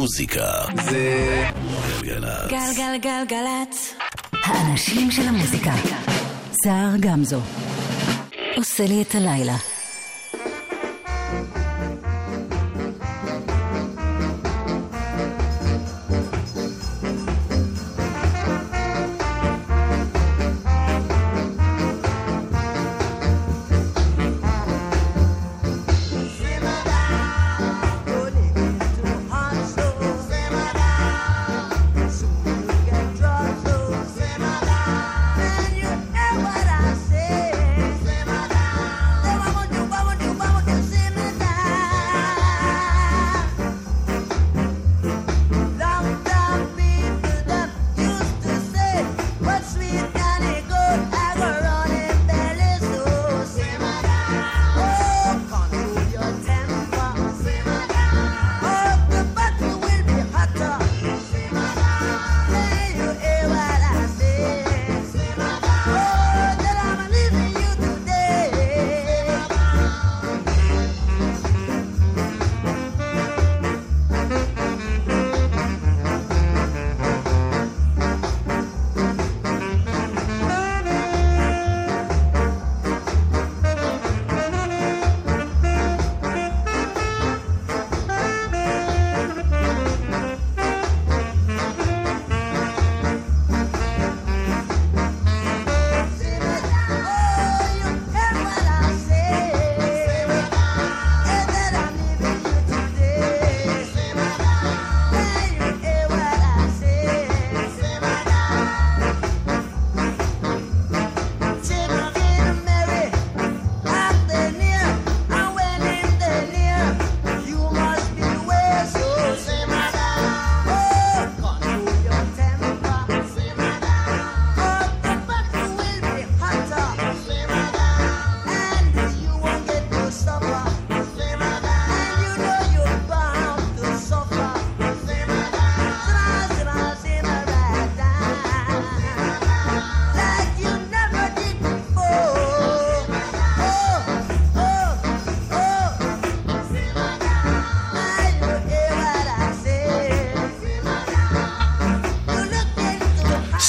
המוזיקה זה גלגלצ. גלגלגלגלצ. האנשים של המוזיקה. סער גמזו. עושה לי את הלילה.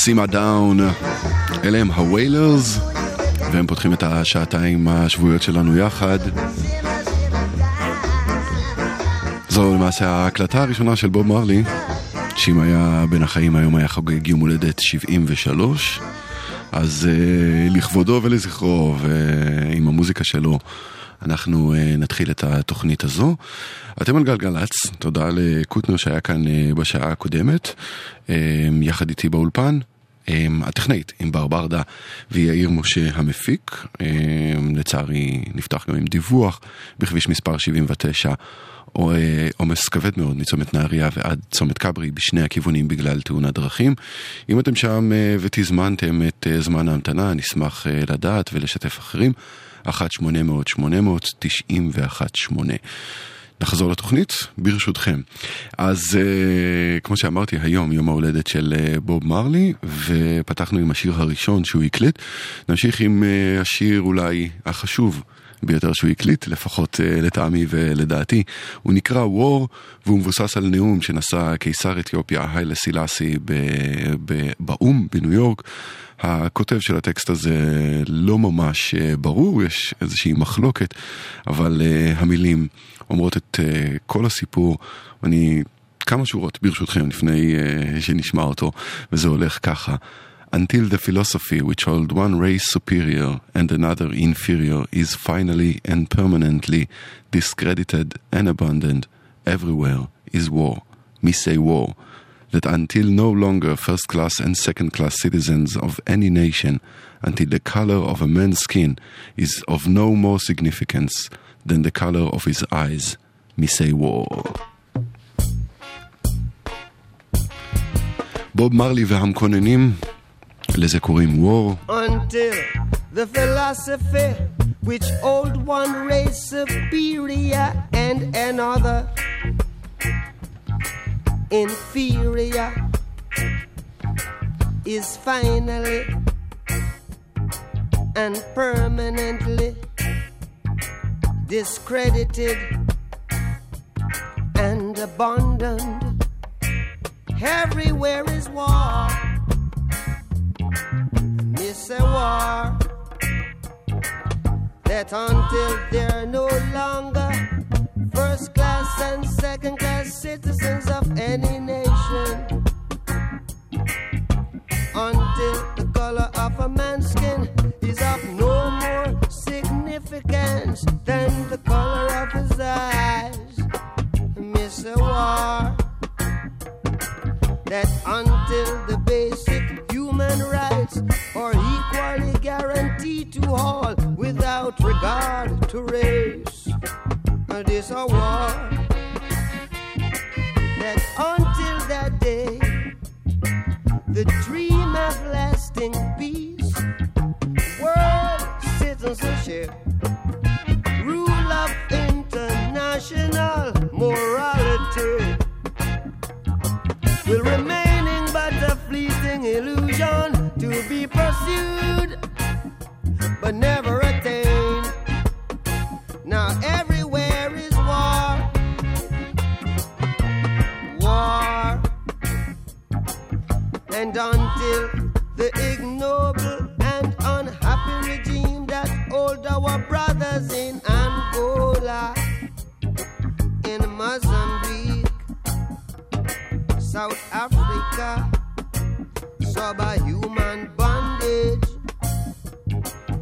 Simmer Down, אלה הם הוויילרס, והם פותחים את השעתיים השבועיות שלנו יחד. זו למעשה ההקלטה הראשונה של בוב מרלי, שאם היה בין החיים היום היה חוגג יום הולדת 73, אז אה, לכבודו ולזכרו ועם המוזיקה שלו אנחנו אה, נתחיל את התוכנית הזו. אתם על גלגלצ, תודה לקוטנר שהיה כאן אה, בשעה הקודמת, יחד איתי באולפן. הטכנאית עם בר ברדה ויאיר משה המפיק. לצערי נפתח גם עם דיווח בכביש מספר 79. עומס כבד מאוד מצומת נהריה ועד צומת כברי בשני הכיוונים בגלל תאונת דרכים. אם אתם שם ותזמנתם את זמן ההמתנה, נשמח לדעת ולשתף אחרים. 1-800-800-918 נחזור לתוכנית, ברשותכם. אז uh, כמו שאמרתי, היום יום ההולדת של uh, בוב מרלי, ופתחנו עם השיר הראשון שהוא הקליט. נמשיך עם uh, השיר אולי החשוב ביותר שהוא הקליט, לפחות uh, לטעמי ולדעתי. הוא נקרא War, והוא מבוסס על נאום שנשא קיסר אתיופיה היילה סילאסי באו"ם בניו יורק. הכותב של הטקסט הזה לא ממש ברור, יש איזושהי מחלוקת, אבל uh, המילים אומרות את כל הסיפור. אני כמה שורות ברשותכם לפני שנשמע אותו, וזה הולך ככה. Until the philosophy which hold one race superior and another inferior is finally and permanently discredited and abandoned, everywhere is war. Me say war. That until no longer first class and second class citizens of any nation, until the color of a man's skin is of no more significance than the color of his eyes, me say war. בוב מרלי והמקוננים, לזה קוראים war. Until the philosophy which old one race superior and another inferior is finally and permanently discredited and abandoned. everywhere is war. It's a war that until they're no longer first class and second class citizens of any nation, until the color of a man's skin is of no more significance than the color of his eyes. Miss a war that until the basic human rights are equally guaranteed to all without regard to race. And this a war that until that day, the dream of lasting peace, world citizenship, rule of international morality will fleeting illusion to be pursued but never attained. Now everywhere is war, war, and until the ignoble and unhappy regime that hold our brothers in Angola, in Mozambique. South Africa, subhuman bondage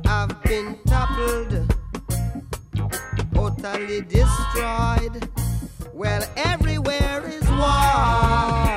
I've been toppled, totally destroyed. Well, everywhere is war.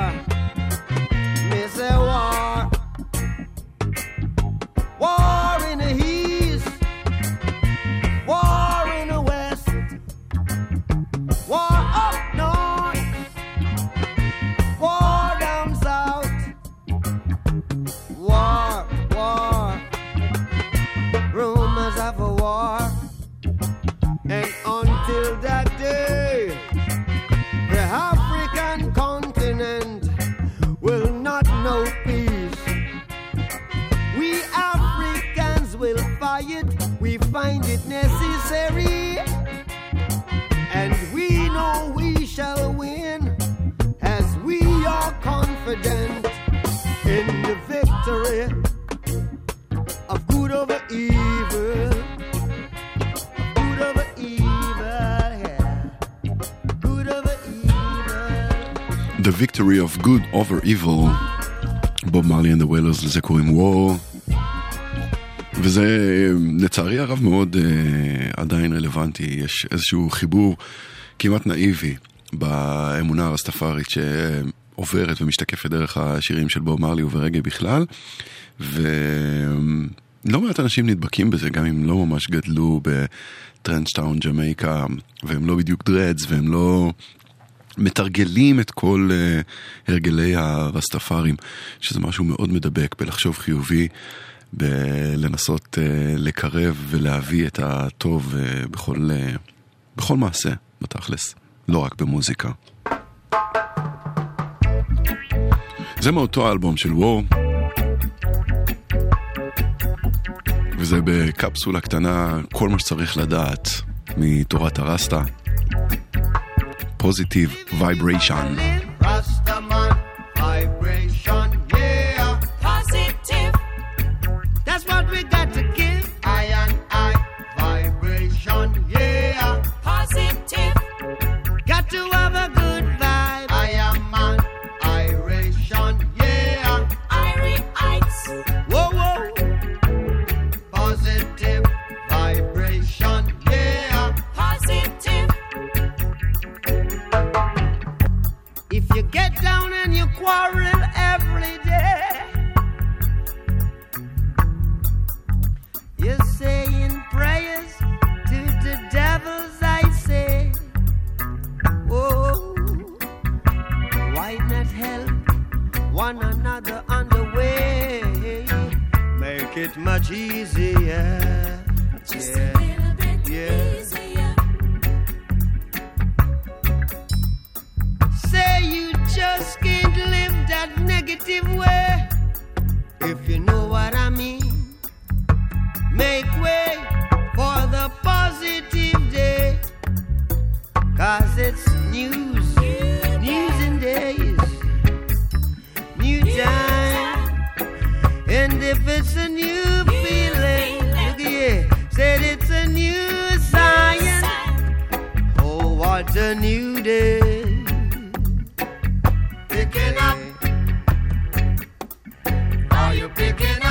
Good over Evil. בוב מרלי and the Wailers לזה קוראים War. וזה לצערי הרב מאוד אה, עדיין רלוונטי, יש איזשהו חיבור כמעט נאיבי באמונה הרסטפארית שעוברת ומשתקפת דרך השירים של בוב מרלי וברגע בכלל. ולא מעט אנשים נדבקים בזה, גם אם לא ממש גדלו בטרנסטאון ג'מייקה, והם לא בדיוק דרדס, והם לא מתרגלים את כל uh, הרגלי הרסטפארים, שזה משהו מאוד מדבק בלחשוב חיובי, בלנסות uh, לקרב ולהביא את הטוב uh, בכל, uh, בכל מעשה, בתכלס, לא רק במוזיקה. זה מאותו האלבום של וור. וזה בקפסולה קטנה, כל מה שצריך לדעת מתורת הרסטה. positive vibration. Rastaman. One another on the way? Make it much easier. just Yeah. a little bit Yeah. easier. Say you just can't live that negative way. If you know what I mean, make way for the positive day. Cause it's news, news and days time. And if it's a new feeling, yeah, said it's a new science. Oh, what a new day. Picking up. Are you picking up?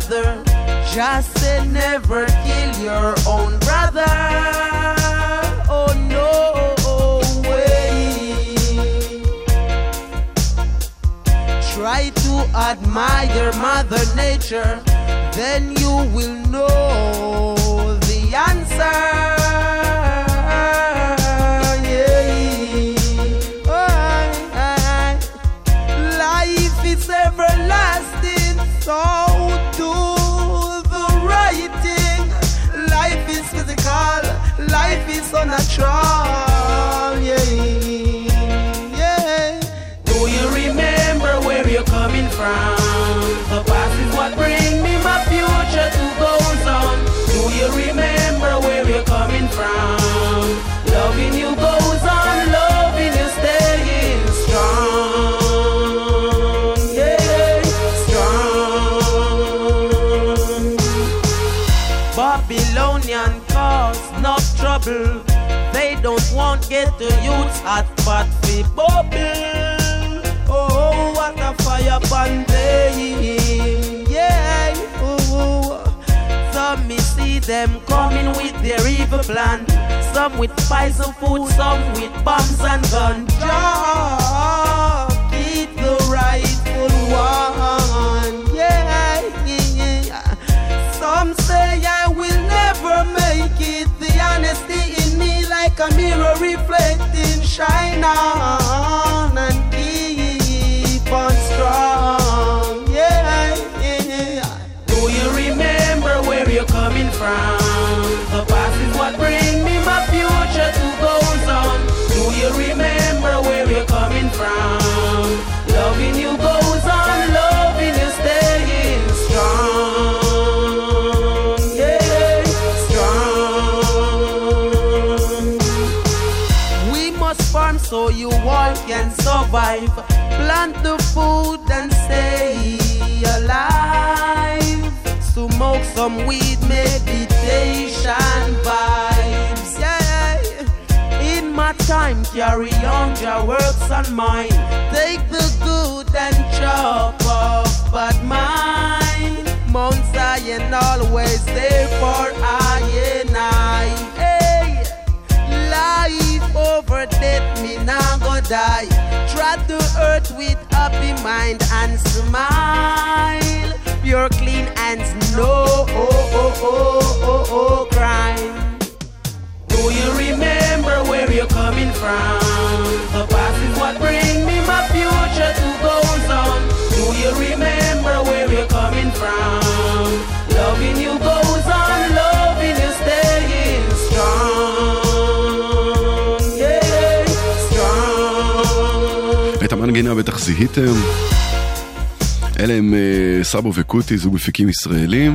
Another. Just say never kill your own brother. Oh no way. Try to admire Mother Nature, then you will them coming with their evil plan. Some with poison food, some with bombs and guns. Just keep the rightful one. Yeah, yeah, yeah. Some say I will never make it. The honesty in me like a mirror reflecting. Shine on some weed, meditation vibes. Yeah. In my time, carry on your works and mine. Take the good and chop off bad mind. Mount Zion always there for I and I. Life over death, me now go die. Tread the earth with happy mind and smile. Pure clean hands, no oh, oh, oh, oh, oh, oh, crime. Do you remember where you're coming from? The past is what bring me my future to goes on. Do you remember המנגינה בטח זיהיתם. אלה הם אה, סאבו וקוטי, זוג מפיקים ישראלים,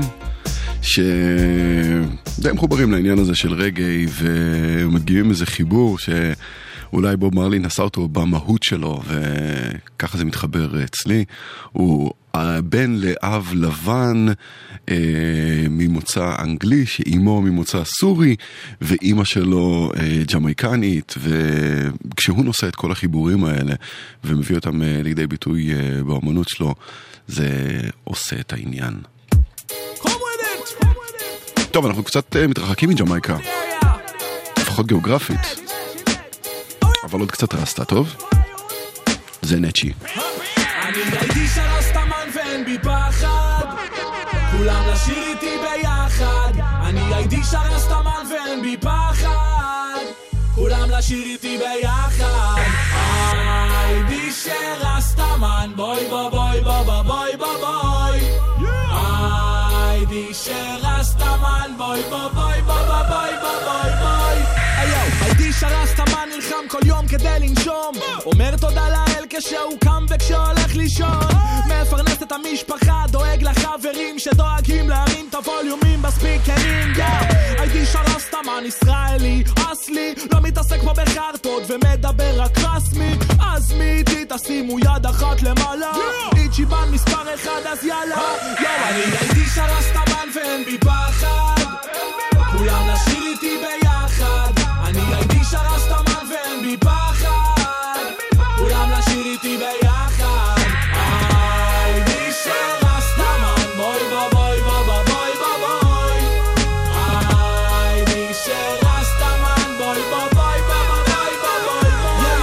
שדי מחוברים לעניין הזה של רגעי, ומדגימים איזה חיבור אולי בוב מרלי נשא אותו במהות שלו, וככה זה מתחבר אצלי. הוא בן לאב לבן אה, ממוצא אנגלי, שאימו ממוצא סורי, ואימא שלו אה, ג'מייקנית, וכשהוא נושא את כל החיבורים האלה ומביא אותם אה, לידי ביטוי אה, באמנות שלו, זה עושה את העניין. טוב, אנחנו קצת אה, מתרחקים מג'מייקה, לפחות גיאוגרפית, אבל עוד קצת רסטה, טוב? זה נצ'י. בי פחד כולם לשיר איתי ביחד. אני ראיתי שהרסטמן ואין בי פחד. כולם לשיר איתי ביחד. הייתי בואי בוא בואי בוא בוא בואי בוא בואי. הייתי בואי בוא בואי בוא בוא בואי בוא בואי בואי כל יום כדי לנשום. אומר תודה לאל כשהוא קם וכשהולך לישון. מפרנס את המשפחה, דואג לחברים שדואגים להרים את הווליומים בספיקרים הייתי שרסטמן ישראלי, אסלי. לא מתעסק פה בחרטות ומדבר רק רסמי אז מי איתי? תשימו יד אחת למעלה. איצ'יבן מספר אחד אז יאללה. אני הייתי שרסטמן ואין בי פחד. כולם לשיר איתי ביחד. אני הייתי שרסטמן ואין בי פחד כולם לשיר איתי ביחד הייתי שרסטמן בואי בוא בואי בוא בוא בואי בוא בואי הייתי שרסטמן בואי בוא בואי בוא בוא בואי בוא בואי בואי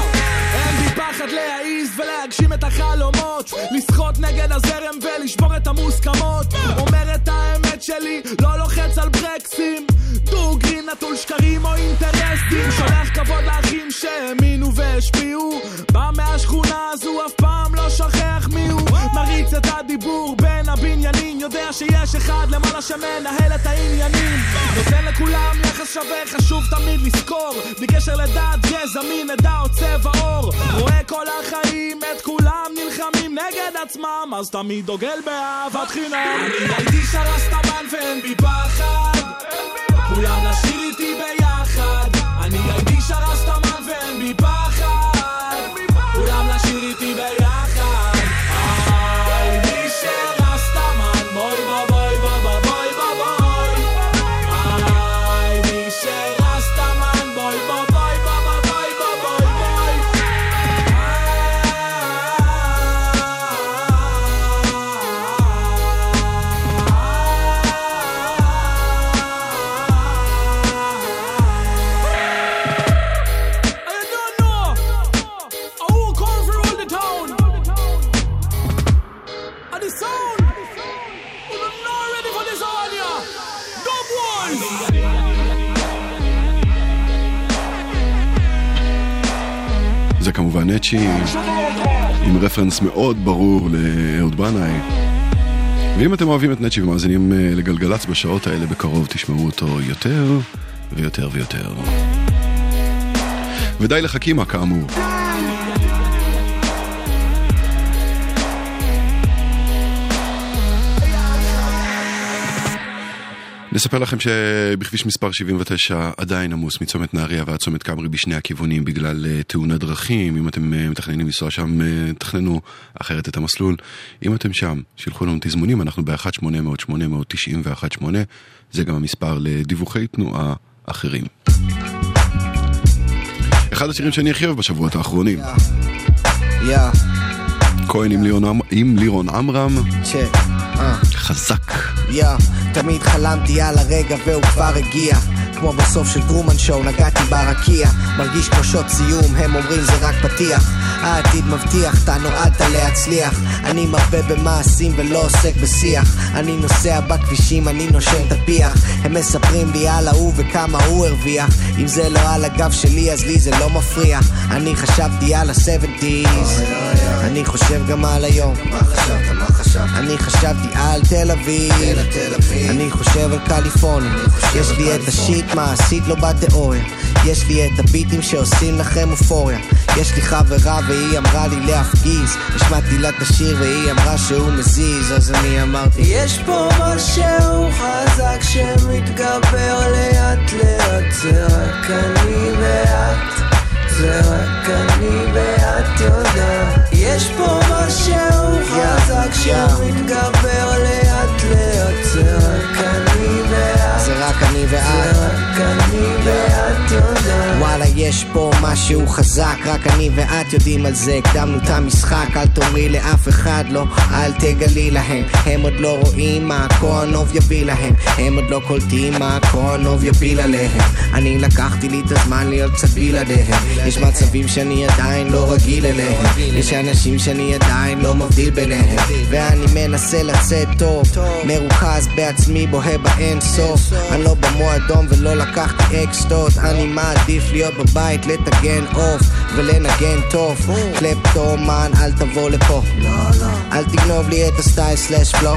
אין בי פחד להעיז ולהגשים את החלומות לשחות נגד הזרם ולשבור את המוסכמות אומר את האמת שלי לא לוחץ על ברקסים דוגרי נטול שקרים או אינטרסים שולח כבוד לאחים שהאמינו והשפיעו. בא מהשכונה הזו אף פעם לא שוכח מי הוא. מריץ את הדיבור בין הבניינים יודע שיש אחד למעלה שמנהל את העניינים. נותן לכולם יחס שווה חשוב תמיד לזכור. בלי קשר לדת גזע מין עדה או צבע עור. רואה כל החיים את כולם נלחמים נגד עצמם אז תמיד דוגל באהבת חינם. אני הייתי שרסטמן ואין בי פחד. כולם לשיר איתי ביחד אני הייתי שרסטמן ואין בי פחד זה כמובן נצ'י, עם רפרנס מאוד ברור לאהוד בנאי. ואם אתם אוהבים את נצ'י ומאזינים אה, לגלגלצ בשעות האלה, בקרוב תשמעו אותו יותר ויותר ויותר. ודי לחכימה כאמור. נספר לכם שבכביש מספר 79 עדיין עמוס מצומת נהריה ועד צומת כברי בשני הכיוונים בגלל אה, תאונת דרכים. אם אתם אה, מתכננים לנסוע שם, אה, תכננו אחרת את המסלול. אם אתם שם, שילחו לנו תזמונים, אנחנו ב-1-800-891-8. זה גם המספר לדיווחי תנועה אחרים. אחד השירים שאני הכי אוהב בשבועות האחרונים, יא, כהן עם לירון, עמ- עם לירון עמרם, אה. חזק. יא, תמיד חלמתי על הרגע והוא כבר הגיע כמו בסוף של טרומן שואו נגעתי ברקיע מרגיש כמו שוט סיום הם אומרים זה רק פתיח. העתיד מבטיח אתה נועדת להצליח. אני מרבה במעשים ולא עוסק בשיח. אני נוסע בכבישים אני נושם את הפיח. הם מספרים לי על ההוא וכמה הוא הרוויח. אם זה לא על הגב שלי אז לי זה לא מפריע. אני חשבתי על ה-70's אני חושב גם על היום. מה חשבת? מה חשבת? אני חשבתי על תל אביב. אני חושב על קליפורניה. יש לי את השיט מעשית לא בתיאוריה יש לי את הביטים שעושים לכם אופוריה. יש לי חברה והיא אמרה לי להפגיז. השמעתי לה את השיר והיא אמרה שהוא מזיז אז אני אמרתי יש פה משהו חזק שמתגבר לאט לאט. זה רק אני ואת זה רק אני ואת יודעת. יש פה משהו חזק שמתגבר לאט רק אני ואת יודעים על זה. הקדמנו את המשחק, אל תאמרי לאף אחד לא, אל תגלי להם. הם עוד לא רואים מה הכהנוב יביא להם. הם עוד לא קולטים מה הכהנוב יפיל עליהם אני לקחתי לי את הזמן להיות קצת בלעדיהם יש מצבים שאני עדיין לא רגיל אליהם. יש אנשים שאני עדיין לא מבדיל ביניהם. ואני מנסה לצאת טוב מרוכז בעצמי בוהה באין סוף. אני לא במועדון ולא לקחתי אקסטות. אני מעדיף להיות בבית לטגן עוף ולנגן טוב. קלפטומן אל תבוא לפה. אל תגנוב לי את הסטייל סלאש פלו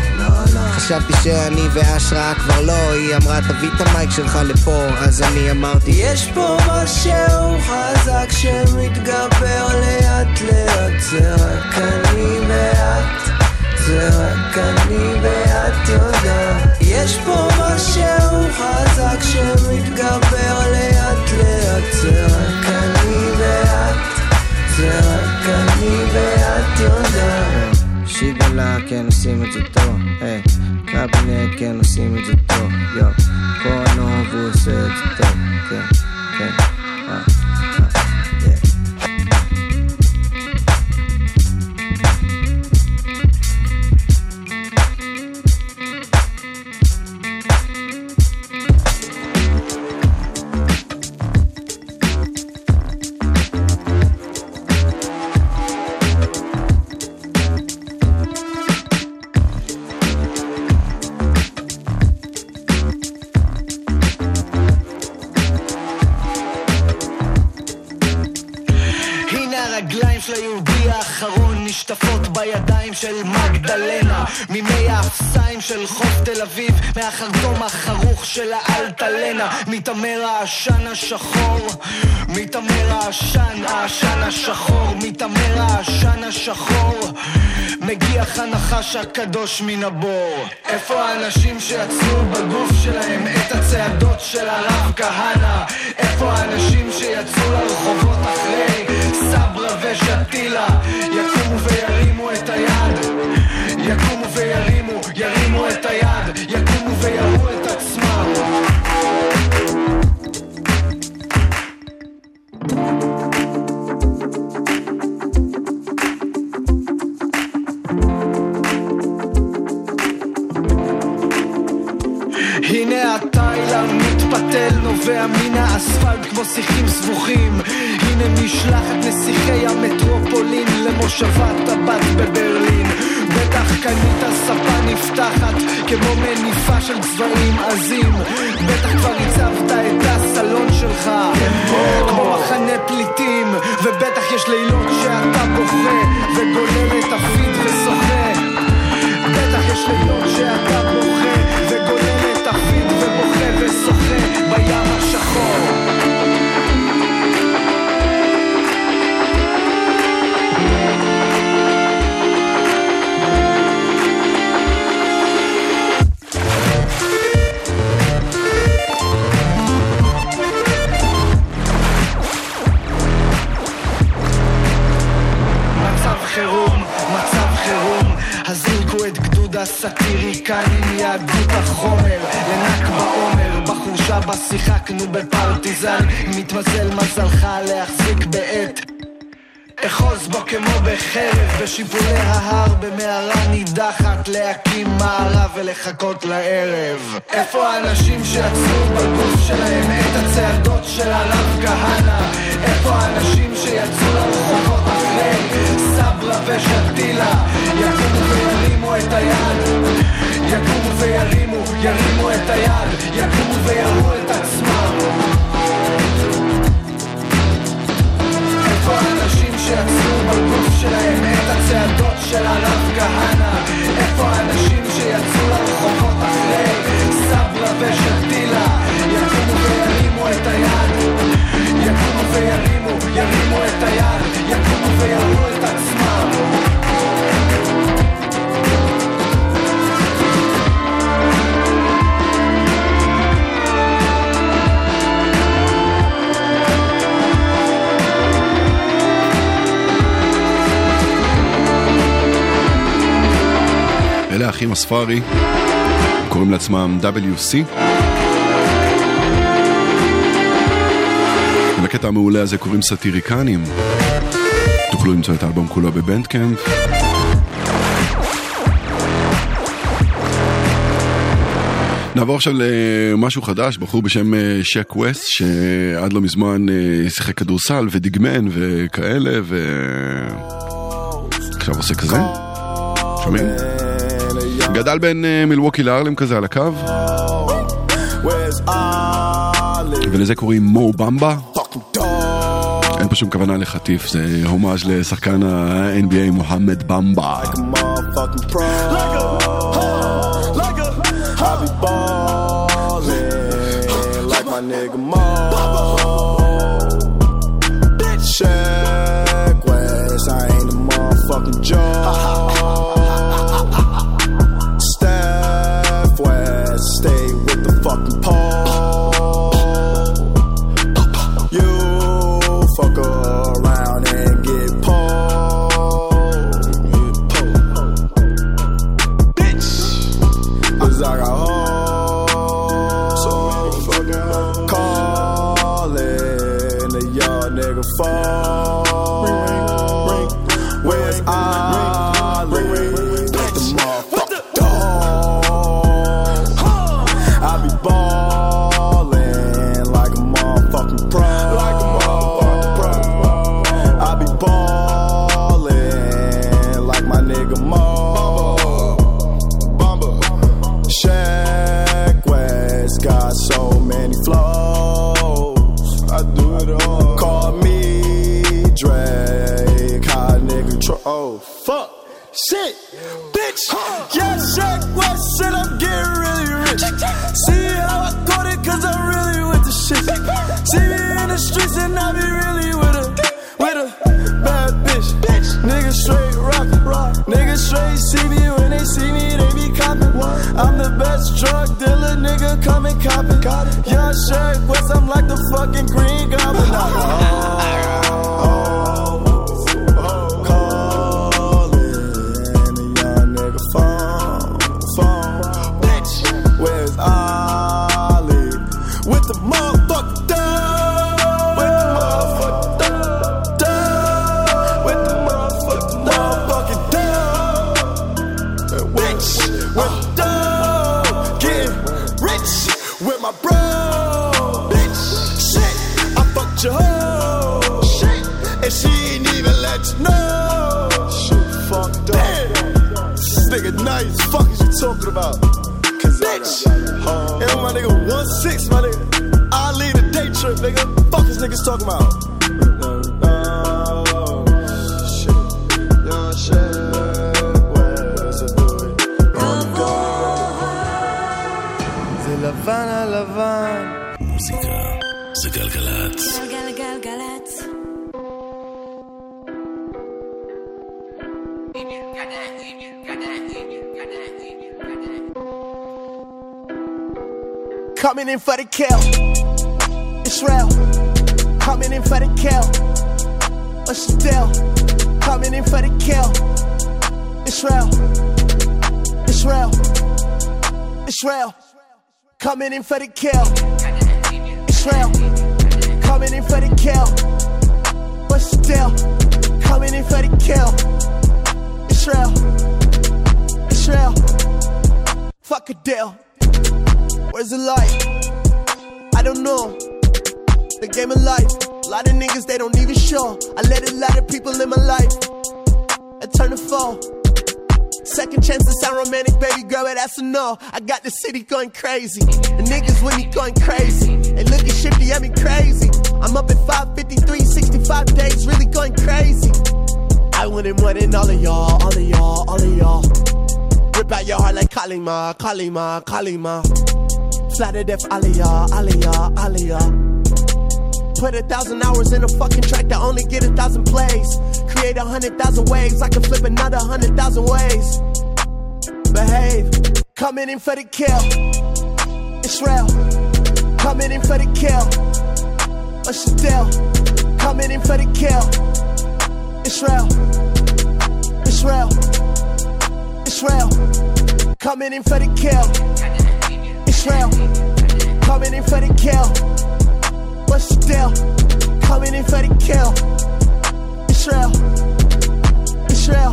חשבתי שאני והשראה כבר לא. היא אמרה תביא את המייק שלך לפה. אז אני אמרתי יש פה משהו חזק שמתגבר לאט לאט זה רק אני ואת זה רק אני ואת יודעת יש פה משהו חזק שמתגבר לאט לאט. זה רק אני ואת זה רק אני ואת יודעת שיגלה כן עושים את זה טוב, היי, קבינט כן עושים את זה טוב, יו, כהנוב הוא עושה את זה טוב, כן, כן, של חוף תל אביב מהחרטום החרוך של האלטלנה מתעמר העשן השחור מתעמר העשן, העשן השחור מתעמר העשן השחור מגיח הנחש הקדוש מן הבור איפה האנשים שיצרו בגוף שלהם את הצעדות של הרב כהנא? איפה האנשים שיצאו לרחובות אחרי סברה ושתילה? יקומו וירימו את היד יקומו וירימו, ירימו את היד מתפתל נובע מן האספלט כמו שיחים סבוכים. הנה משלחת נסיכי המטרופולין למושבת טבעת בברלין. בטח קנית ספה נפתחת כמו מניפה של צבעים עזים. בטח כבר הצבת את הסלון שלך כמו מחנה פליטים. ובטח יש לילות שאתה בוכה וגולל את הפיד ושוחה בטח יש לילות שאתה בוכה וגולל את בים השחור בחרב בשיפולי ההר במערה נידחת להקים מערה ולחכות לערב. איפה האנשים שיצרו בגוף שלהם את הצעדות של הרב כהנא? איפה האנשים שיצאו לרחובות אחרי סברה ושתילה? יקומו וירימו את היד. יקומו וירימו, ירימו את היד. יקומו ויראו את עצמם שיצרו בגוף שלהם את הצעדות של הרב כהנא? איפה האנשים שיצאו לרחובות אחרי סברה ושתילה? יקומו וירימו את היד יקומו וירימו, ירימו את היד יקומו ויראו את עצמם אלה האחים הספארי, קוראים לעצמם WC. לקטע המעולה הזה קוראים סאטיריקנים. תוכלו למצוא את האלבום כולו בבנדקאמפ. נעבור עכשיו למשהו חדש, בחור בשם אה, שק ווסט, שעד לא מזמן אה, שיחק כדורסל ודיגמן וכאלה, ועכשיו עושה כזה. שומעים? גדל בין אה, מילווקי לארלם כזה על הקו. ולזה קוראים מו במבה. אין פה שום כוונה לחטיף, זה הומאז' לשחקן ה-NBA מוחמד במבה. Shaq West, I ain't a motherfucking joke. Oh, fuck. Shit. Bitch. Yeah, Shaq West said I'm getting really rich. See how I got it, cause I'm really with the shit. See me in the streets and I be really with a, with a bad bitch. bitch. Niggas straight rockin'. Rock. Nigga straight see me when they see me, they be coppin'. I'm the best drug dealer, nigga, come and cop it. Young Shaq West, I'm like the fucking green goblin. Calling niggas talking about? Shit. Young shit. Where's the boy? זה לבן על לבן. מוזיקה זה גלגלצ. גלגלגלצ. Coming in for the kill. Israel. Coming in for the kill. But still. Coming in for the kill. Israel. Israel. Israel. Coming in for the kill. Israel. Coming in for the kill. But still. Coming in for the kill. Israel. Israel. Fuck a deal. Where's the light? I don't know. The game of life. A lot of niggas, they don't even show. I let a lot of people in my life. I turn the phone. Second chance to sound romantic, baby girl, but that's a no. I got the city going crazy. The niggas with me going crazy. And looking shifty at me crazy. I'm up at 553, 65 days, really going crazy. I wanted more than all of y'all, all of y'all, all of y'all. Rip out your heart like Kalima, Kalima, Kalima. Fly to death, Aliyah, Aliyah. Put a thousand hours in a fucking track to only get a thousand plays. Create a hundred thousand waves, I can flip another hundred thousand ways. Behave, coming in for the kill. Israel, coming in for the kill. What's deal? Coming in for the kill. Israel, Israel, Israel, coming in for the kill. Israel, coming in for the kill. What's the deal? coming in for the kill. Israel, Israel,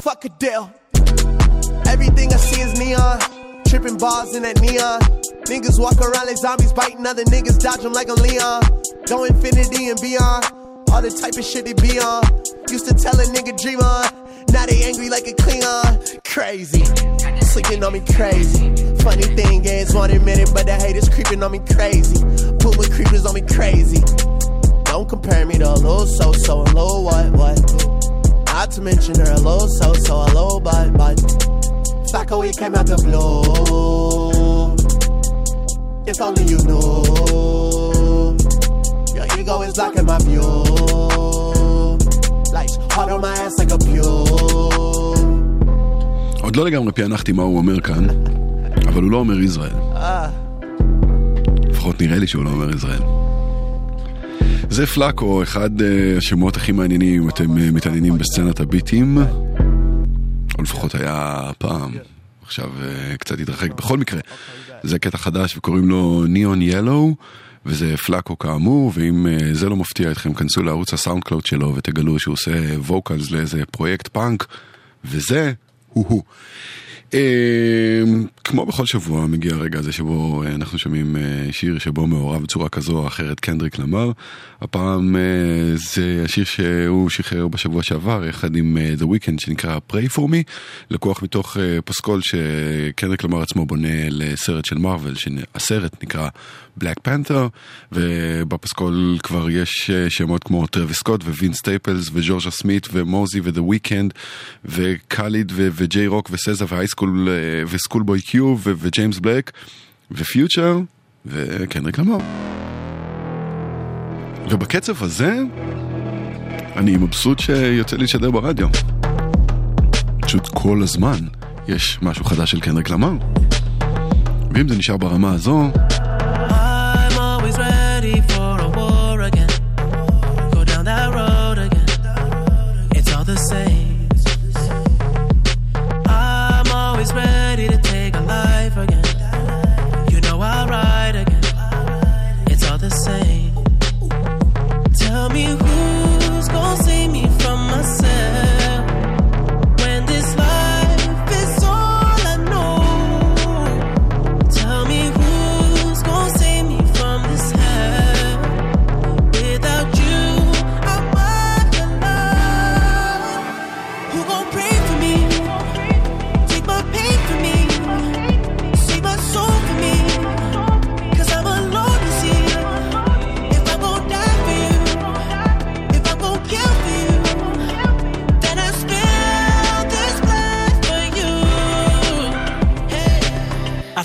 fuck a deal. Everything I see is neon. Tripping bars in that neon. Niggas walk around like zombies, biting other niggas, dodge them like a Leon. Go infinity and beyond. All the type of shit they be on. Used to tell a nigga dream on. Now they angry like a Klingon. Crazy. Sleeping on me crazy. Funny thing is, one minute, but the haters creeping on me crazy. Puma creepers on me crazy. Don't compare me to a little so so, a little what what. Not to mention her a little so so, a little but but. Flacco, he came out the blue. If only you knew. Ego is blocking my view. Lights hard on my ass like a pew. עוד לא לגמרי פענחתי מה הוא אומר כאן, אבל הוא לא אומר ישראל. לפחות נראה לי שהוא לא אומר ישראל. זה פלאקו, אחד אה, השמות הכי מעניינים אם אתם אה, מתעניינים בסצנת הביטים, או לפחות היה פעם, עכשיו אה, קצת התרחק. בכל מקרה, זה קטע חדש וקוראים לו Neon Yellow, וזה פלאקו כאמור, ואם אה, זה לא מפתיע אתכם, כנסו לערוץ ה SoundCloud שלו ותגלו שהוא עושה vocals לאיזה פרויקט פאנק, וזה הוא-הוא. אה, כמו בכל שבוע מגיע הרגע הזה שבו אה, אנחנו שומעים אה, שיר שבו מעורב בצורה כזו או אחרת קנדריק למר. הפעם זה השיר שהוא שחרר בשבוע שעבר יחד עם The Weeknd שנקרא Pray for Me, לקוח מתוך פסקול שקנדריק למר עצמו בונה לסרט של מארוול, שהסרט נקרא Black Panther, ובפסקול כבר יש אה, שמות כמו טרוויס סקוט ווין סטייפלס וג'ורג'ה סמית ומוזי ו-The Weeknd וקאליד וג'יי רוק וסזה והייסקול אה, וסקול בוי קיו וג'יימס בלק ופיוצ'ר וקנדריק למר. ובקצב הזה אני מבסוט שיוצא לי לשדר ברדיו. פשוט כל הזמן יש משהו חדש של קנדריק למר. ואם זה נשאר ברמה הזו,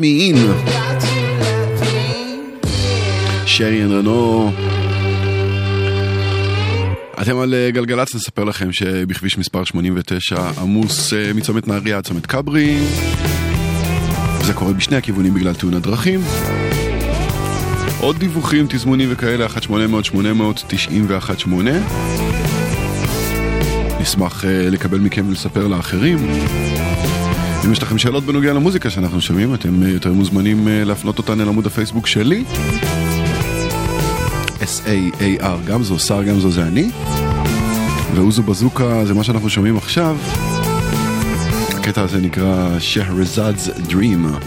me in. שרי אנרנו. אתם על אה, גלגלצ, נספר לכם שבכביש מספר 89 עמוס אה, מצומת נהריה עד צומת כברי. זה קורה בשני הכיוונים בגלל תאונת דרכים. עוד דיווחים, תזמונים וכאלה, 1 800 800 918 נשמח אה, לקבל מכם ולספר לאחרים. אם יש לכם שאלות בנוגע למוזיקה שאנחנו שומעים, אתם אה, יותר מוזמנים אה, להפנות אותן אל עמוד הפייסבוק שלי. S-A-A-R, גם זו שר גם זו זה אני. ואוזו בזוקה זה מה שאנחנו שומעים עכשיו. הקטע הזה נקרא שהרזאדס דרימה.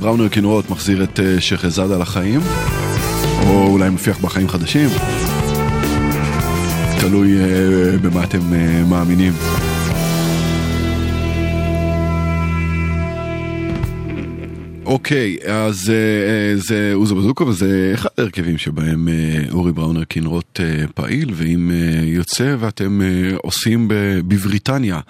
בראונר כנרות מחזיר את אה, שחזאדה לחיים, או אולי מפיח בחיים חדשים. תלוי אה, במה אתם אה, מאמינים. אוקיי, אז זה אוזו בזוקו וזה אחד ההרכבים שבהם אורי בראונר כנרות אה, פעיל, ואם אה, יוצא ואתם אה, עושים בבריטניה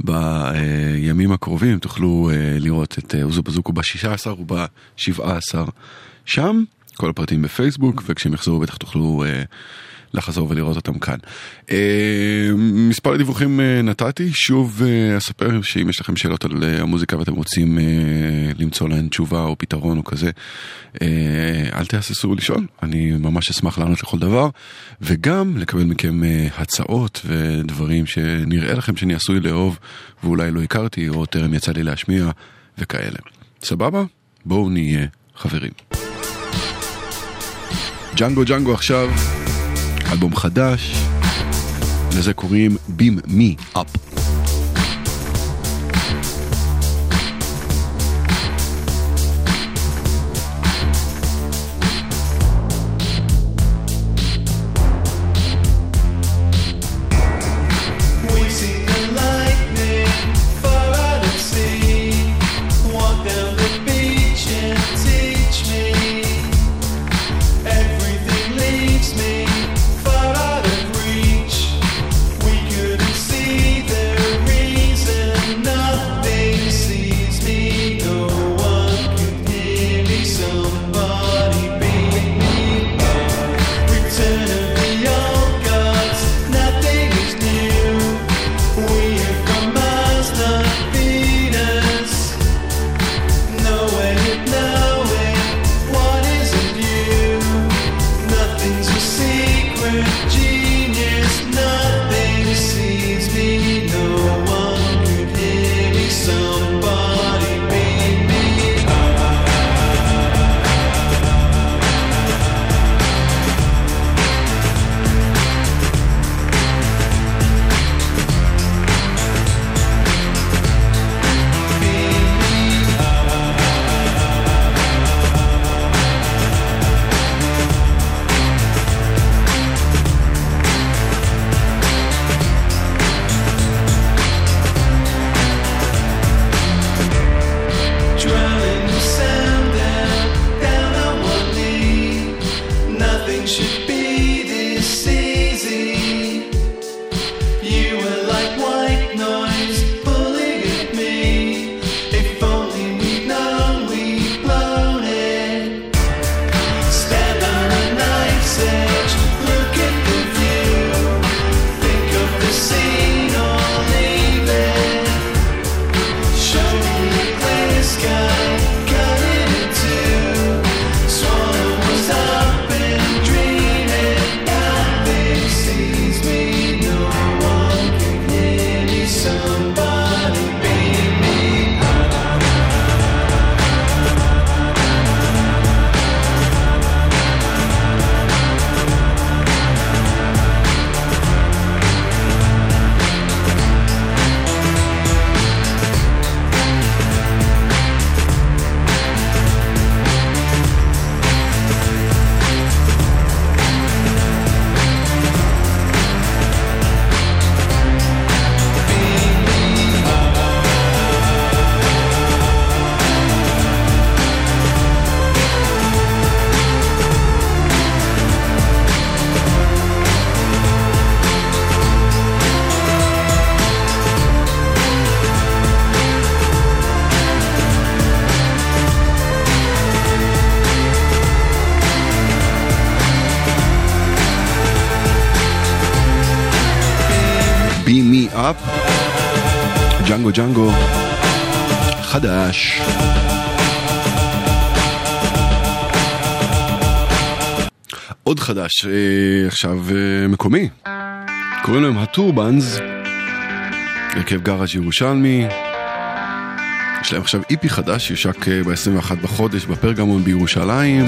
בימים הקרובים, תוכלו לראות את אוזו בזוקו ב-16 וב-17. שם, כל הפרטים בפייסבוק, וכשהם יחזרו בטח תוכלו... לחזור ולראות אותם כאן. אה, מספר דיווחים אה, נתתי, שוב אה, אספר שאם יש לכם שאלות על אה, המוזיקה ואתם רוצים אה, למצוא להן תשובה או פתרון או כזה, אה, אל תהססו לשאול, אני ממש אשמח לענות לכל דבר, וגם לקבל מכם אה, הצעות ודברים שנראה לכם שאני עשוי לאהוב ואולי לא הכרתי או טרם יצא לי להשמיע וכאלה. סבבה? בואו נהיה חברים. ג'אנגו ג'אנגו עכשיו. אלבום חדש, לזה קוראים Beam Me Up. עוד חדש, אה, עכשיו אה, מקומי, קוראים להם הטורבנס, הרכב גראז' ירושלמי, יש להם עכשיו איפי חדש, יושק אה, ב-21 בחודש בפרגמון בירושלים.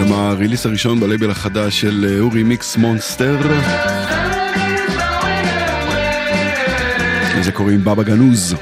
גם הריליס הראשון בלייבל החדש של אורי מיקס מונסטר. לזה קוראים בבא גנוז.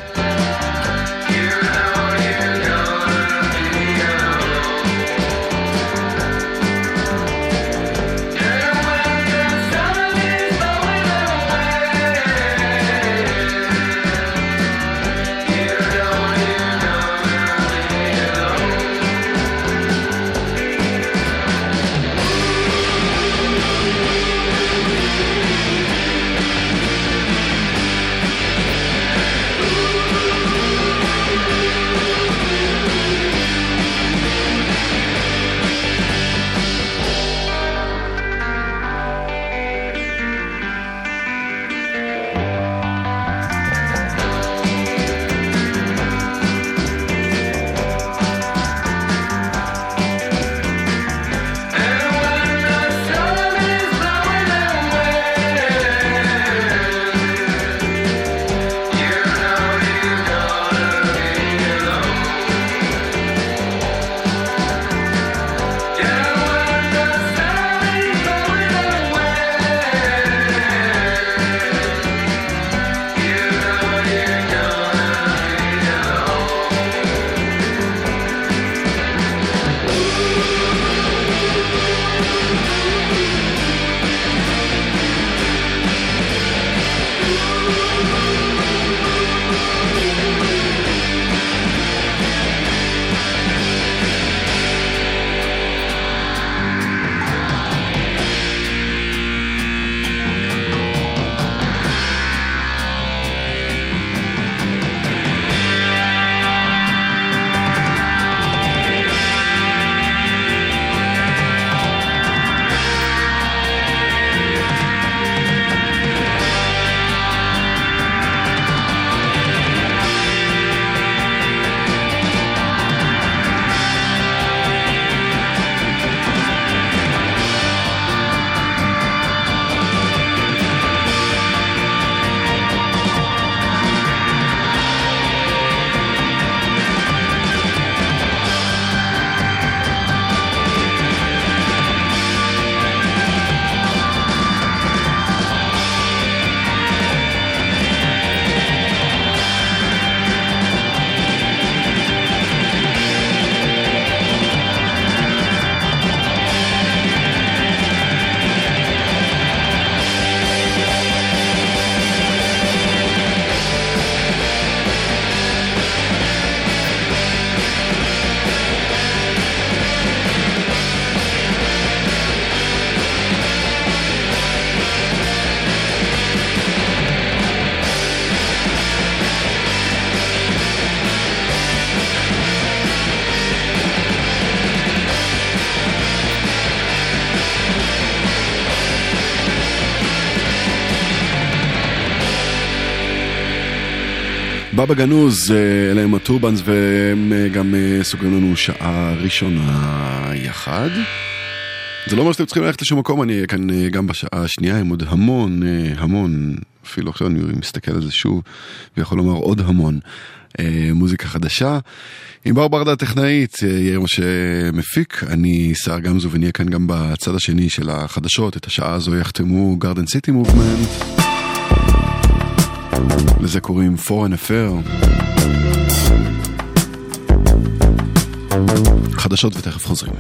בבא גנוז, אה, אלה הם הטורבנס והם אה, גם אה, סוגרים לנו שעה ראשונה יחד. זה לא אומר שאתם צריכים ללכת לשום מקום, אני אהיה כאן גם בשעה השנייה עם עוד המון, המון, אפילו עכשיו אני מסתכל על זה שוב, ויכול לומר עוד המון מוזיקה חדשה. עם בר ברדה הטכנאית, יאיר משה מפיק, אני שר גמזו ונהיה כאן גם בצד השני של החדשות, את השעה הזו יחתמו גרדן סיטי מובמנט. לזה קוראים Foreign Affair. חדשות ותכף חוזרים.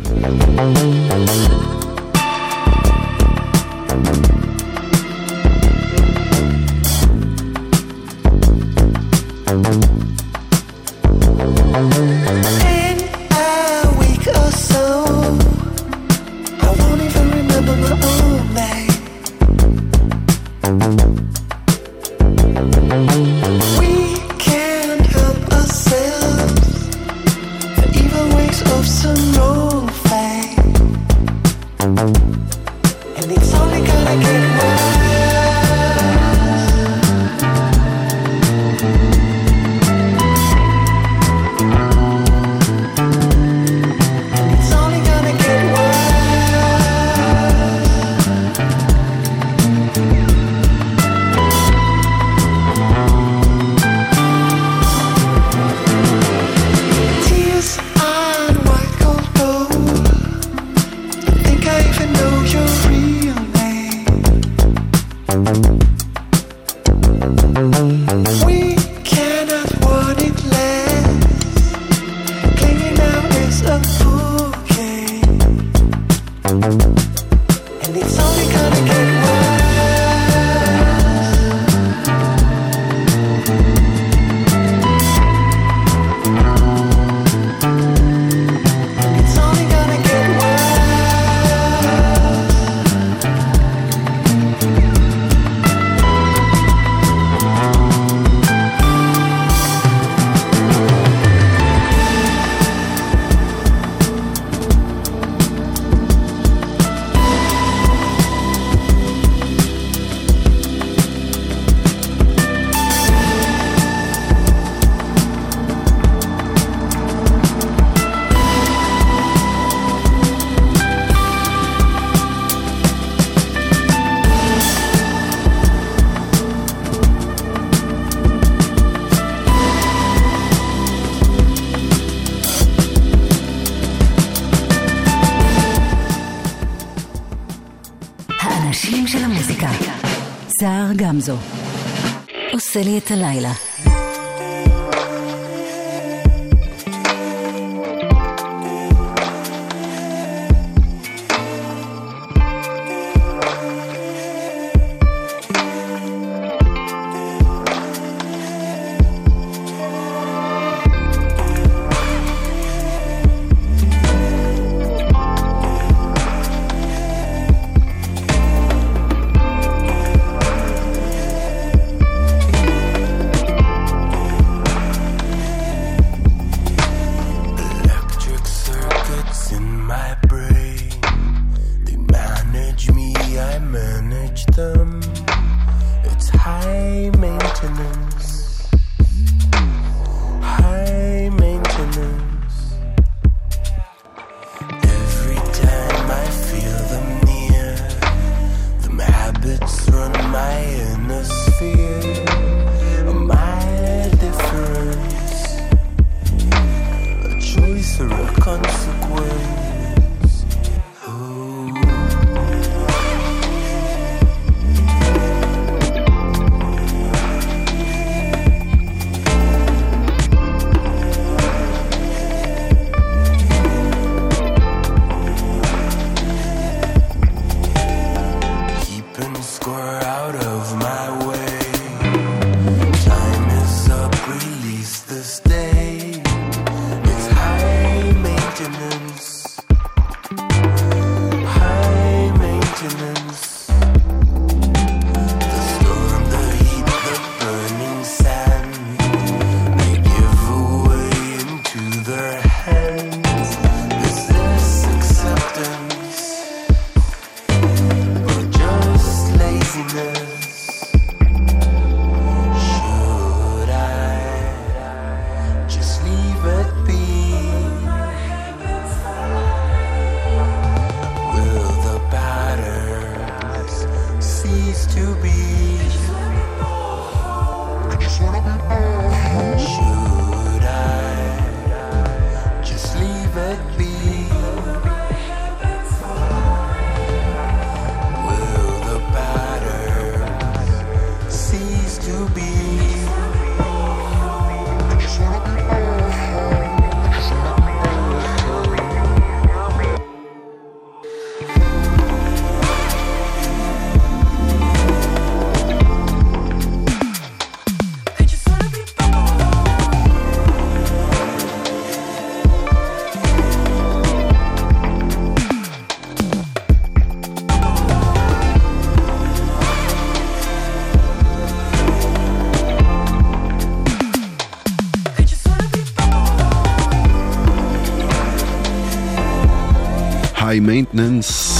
Maintenance.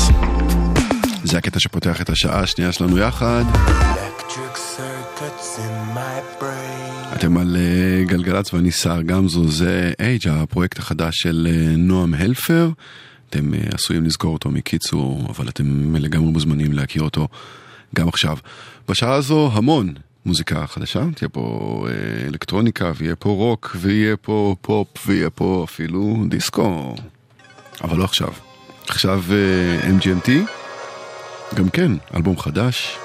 זה הקטע שפותח את השעה השנייה שלנו יחד. אתם על אה, גלגלצ ואני סער גמזו, זה Age הפרויקט החדש של אה, נועם הלפר. אתם אה, עשויים לזכור אותו מקיצור, אבל אתם לגמרי מוזמנים להכיר אותו גם עכשיו. בשעה הזו המון מוזיקה חדשה, תהיה פה אלקטרוניקה ויהיה פה רוק ויהיה פה פופ ויהיה פה אפילו דיסקו. אבל לא עכשיו. עכשיו אה, MGMT, גם כן, אלבום חדש.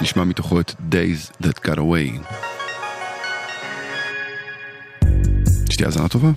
נשמע מתוכו את Days That Got Away. שתהיה האזנה טובה.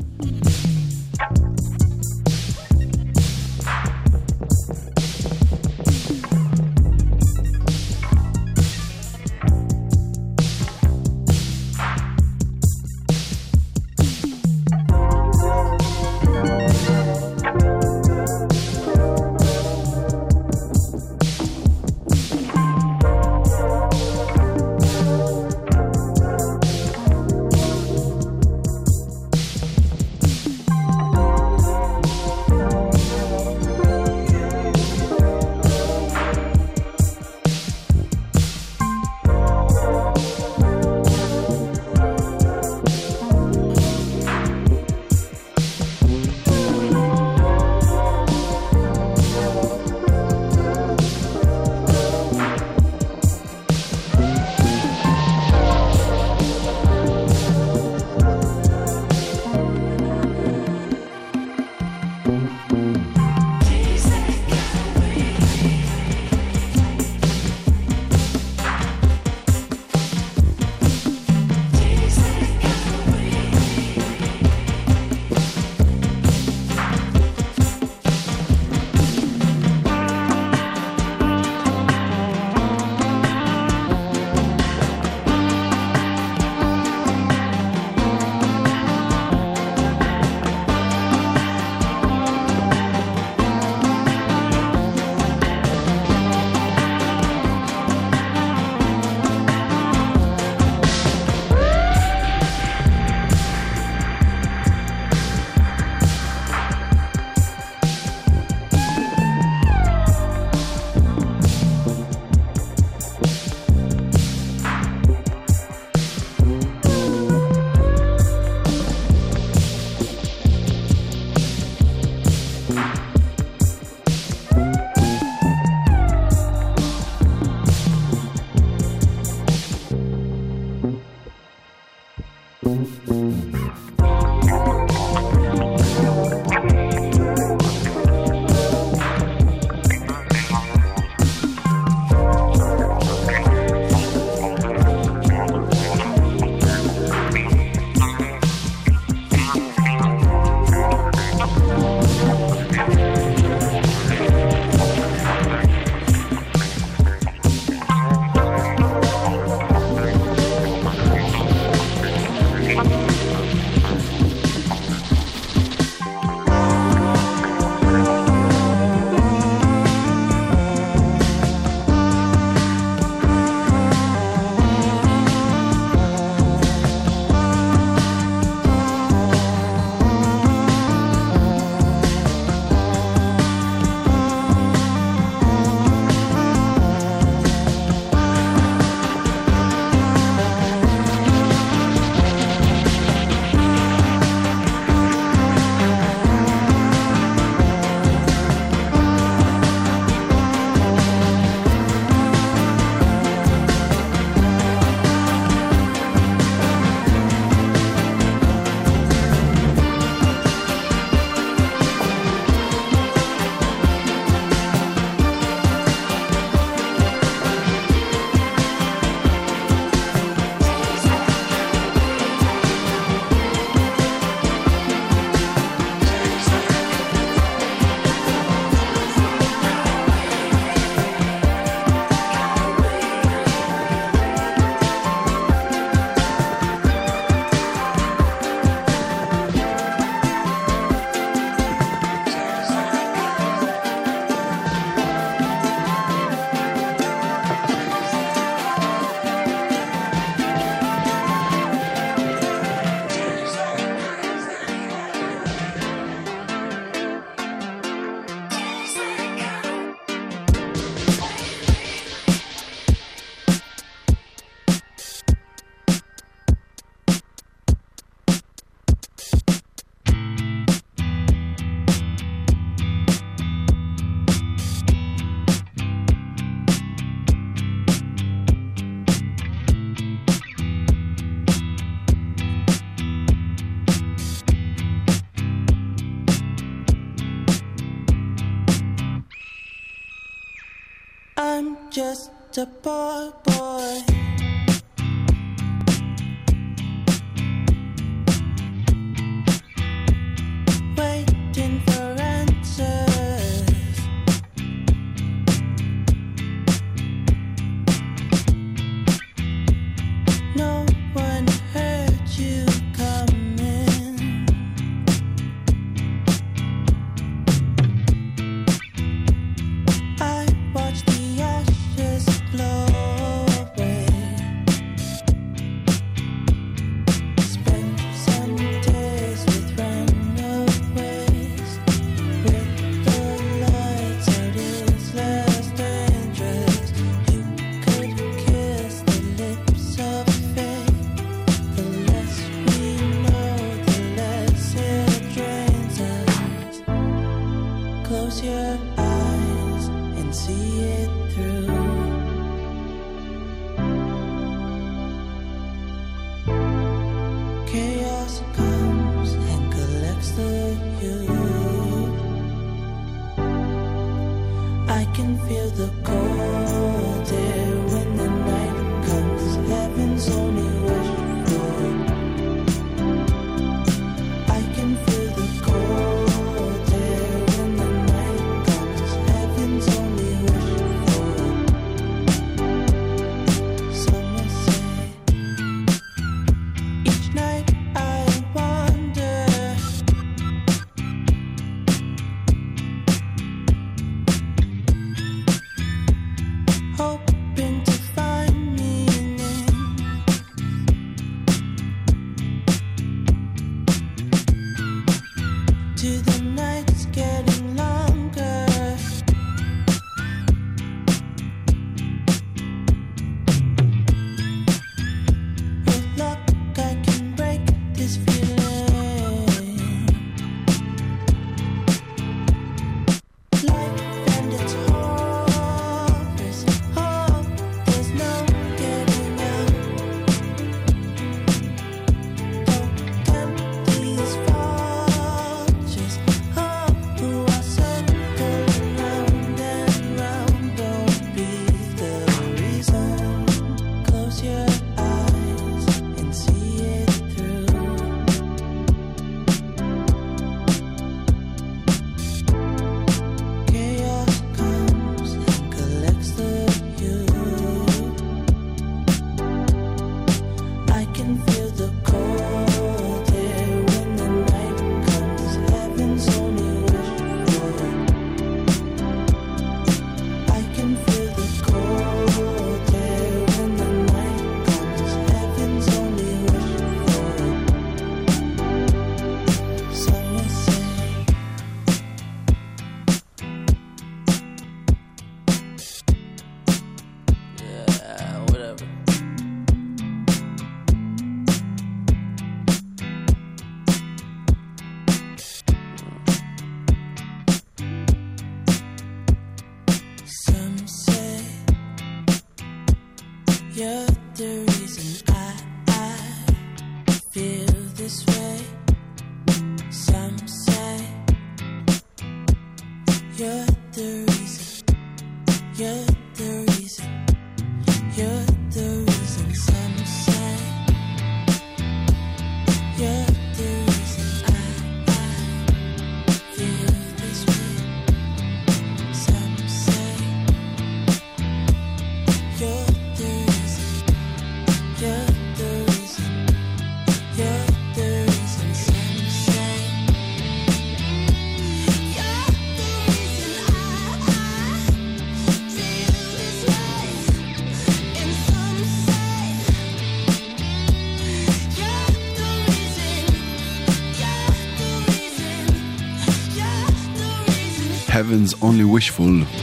Heaven's Only Wishful,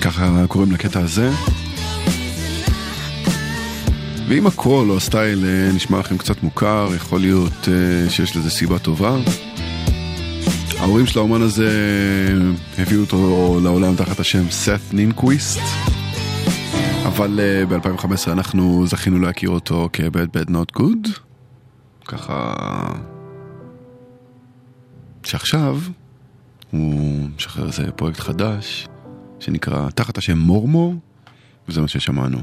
ככה קוראים לקטע הזה. ואם הקול או הסטייל אה, נשמע לכם קצת מוכר, יכול להיות אה, שיש לזה סיבה טובה. ההורים של האומן הזה אה, הביאו אותו לעולם תחת השם סת נינקוויסט, אבל ב-2015 אנחנו זכינו להכיר אותו כ-Bad Bad Not Good, ככה... שעכשיו הוא משחרר איזה פרויקט חדש, שנקרא, תחת השם מורמור, וזה מה ששמענו.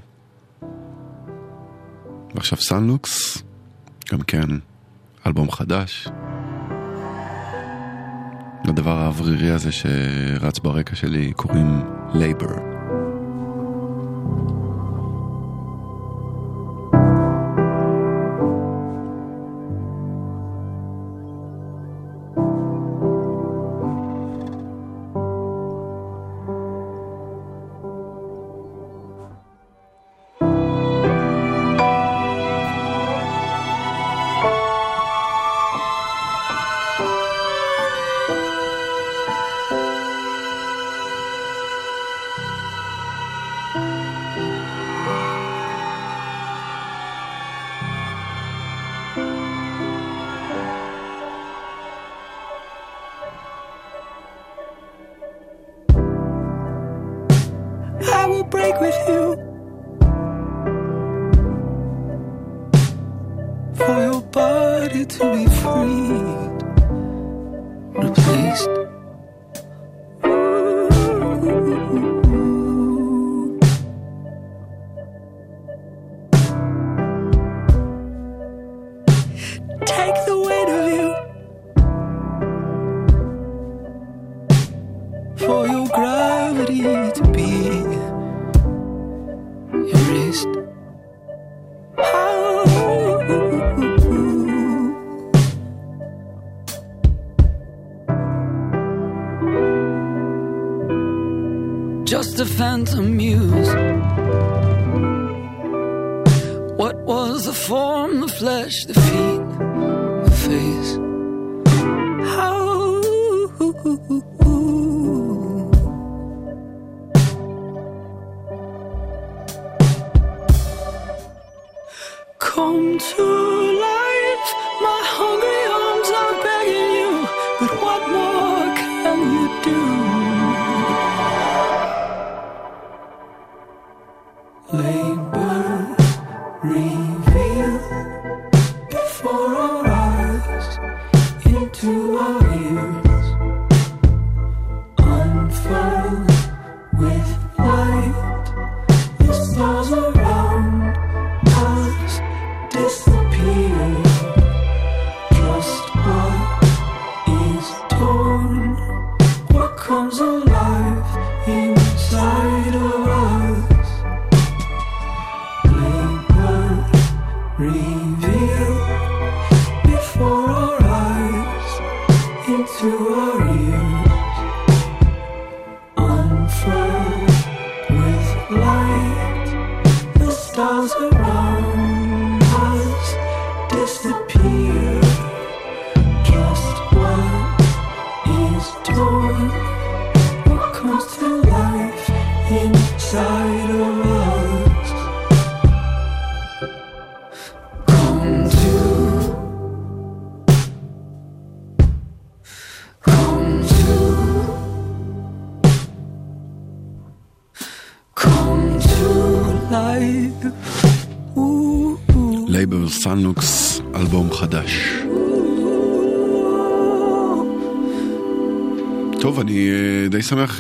ועכשיו Son Lux, גם כן, אלבום חדש. לדבר האוורירי הזה שרץ ברקע שלי קוראים Labor.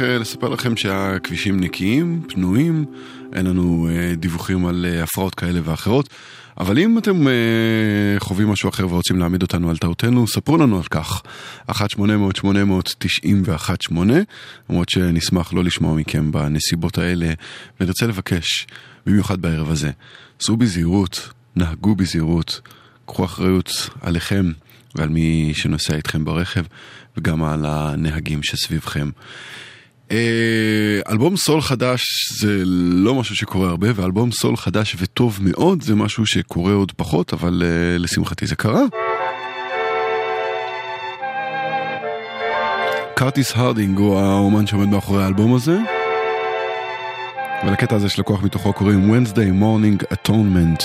אה, לספר לכם שהכבישים נקיים, פנויים, אין לנו אה, דיווחים על אה, הפרעות כאלה ואחרות. אבל אם אתם אה, חווים משהו אחר ורוצים להעמיד אותנו על טעותנו, ספרו לנו על כך. 1-800-891-8, למרות שנשמח לא לשמוע מכם בנסיבות האלה, ונרצה לבקש, במיוחד בערב הזה, סעו בזהירות, נהגו בזהירות, קחו אחריות עליכם ועל מי שנוסע איתכם ברכב, וגם על הנהגים שסביבכם. אה, אלבום סול חדש זה לא משהו שקורה הרבה, ואלבום סול חדש וטוב מאוד זה משהו שקורה עוד פחות, אבל אה, לשמחתי זה קרה. קרטיס הרדינג הוא האומן שעומד מאחורי האלבום הזה. ולקטע הזה של הכוח מתוכו קוראים Wednesday Morning Atonement.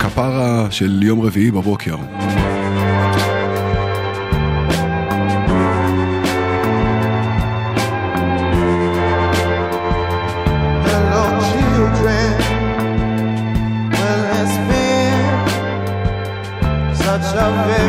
כפרה של יום רביעי בבוקר. love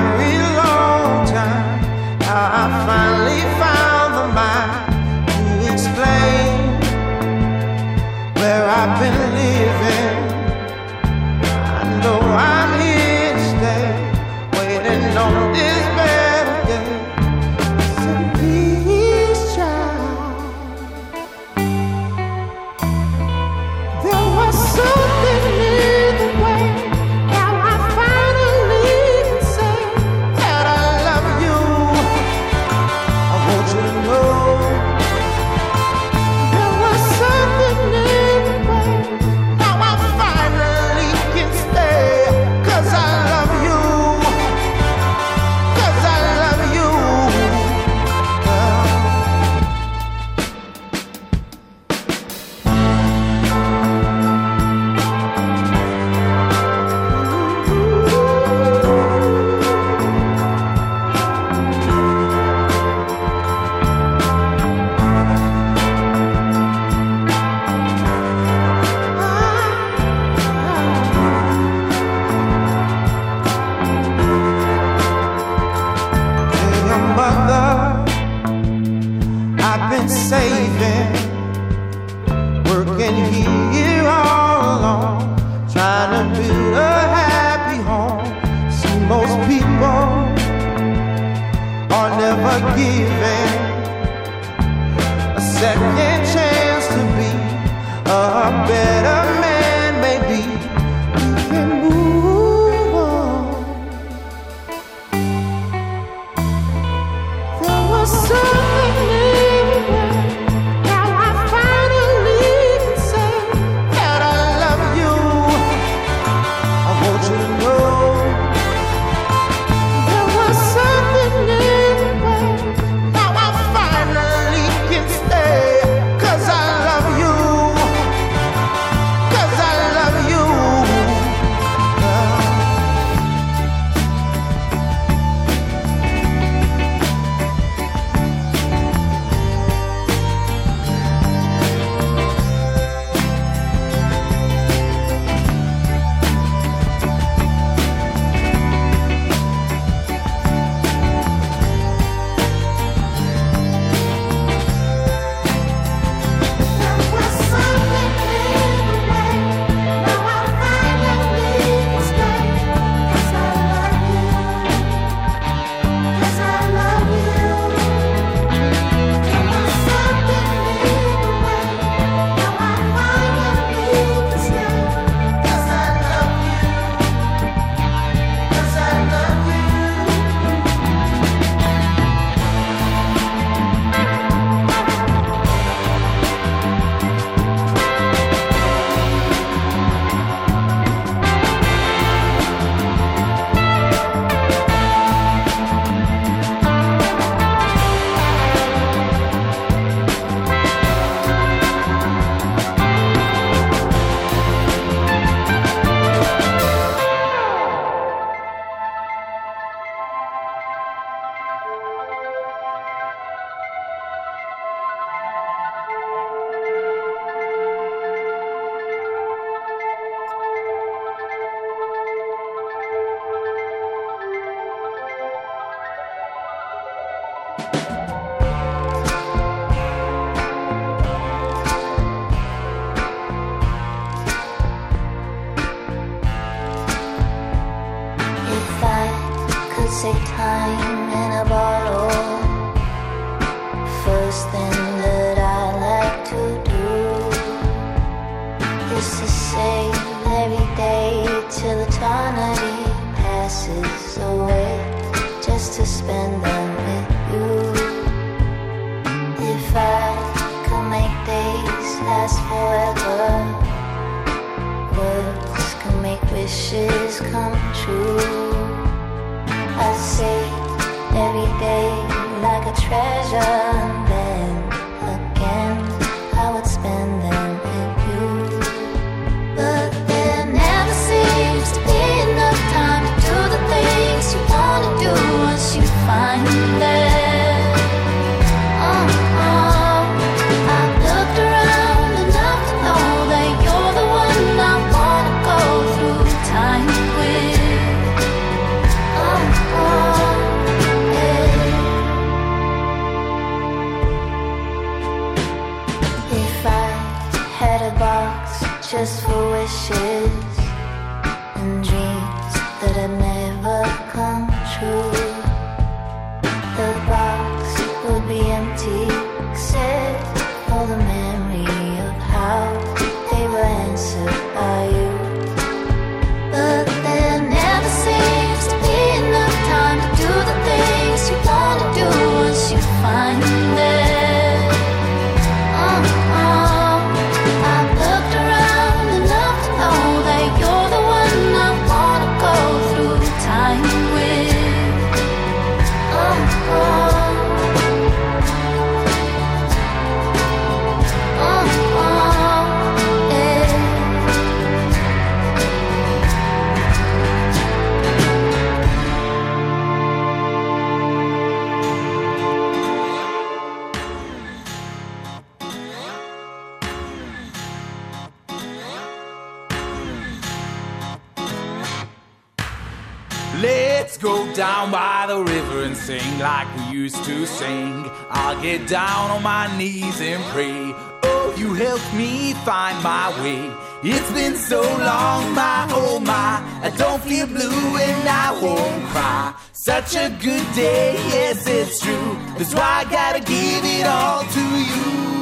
sing like we used to sing. I'll get down on my knees and pray. Oh, you helped me find my way. It's been so long, my oh my. I don't feel blue and I won't cry. Such a good day, yes, it's true. That's why I gotta give it all to you.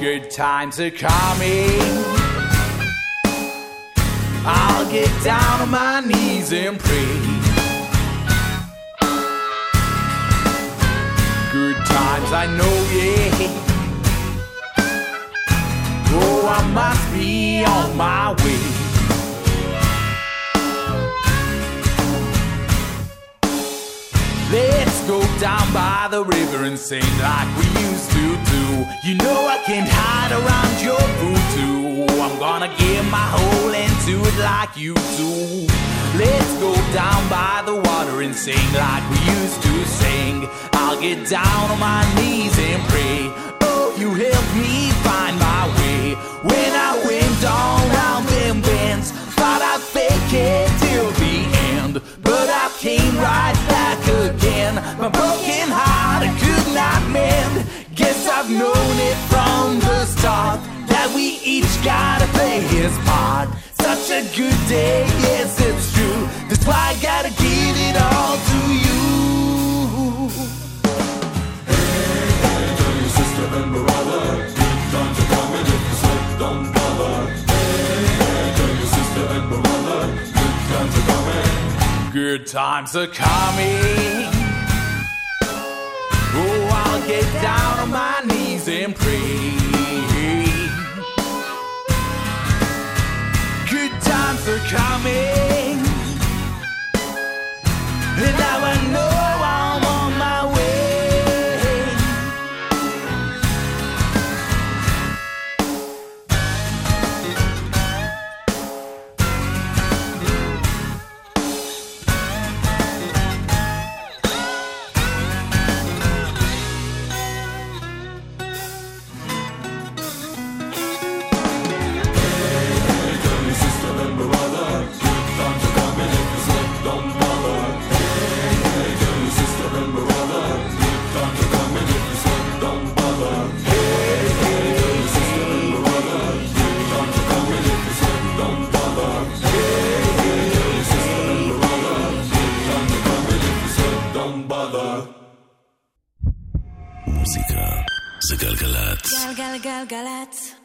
Good times are coming. I'll get down on my knees and pray. Good times, I know, yeah. Oh, I must be on my way. Let's go down by the river and sing like we used to. You know I can't hide around your voodoo. I'm gonna give my whole into it like you do. Let's go down by the water and sing like we used to sing. I'll get down on my knees and pray. Oh, you helped me find my way. When I went on round them bends, thought I'd fake it till the end. But I came right back again. My known it from the start that we each gotta play his part. Such a good day, yes, it's true. That's why I gotta give it all to you. Tell your sister and brother, good times are coming if you say don't bother. Hey, tell your sister and brother, good times are coming. Good times are coming. Oh, I'll get down on my knees and pray. Good times are coming. And I know מוזיקה זה גלגלצ. גלגלגלגלצ.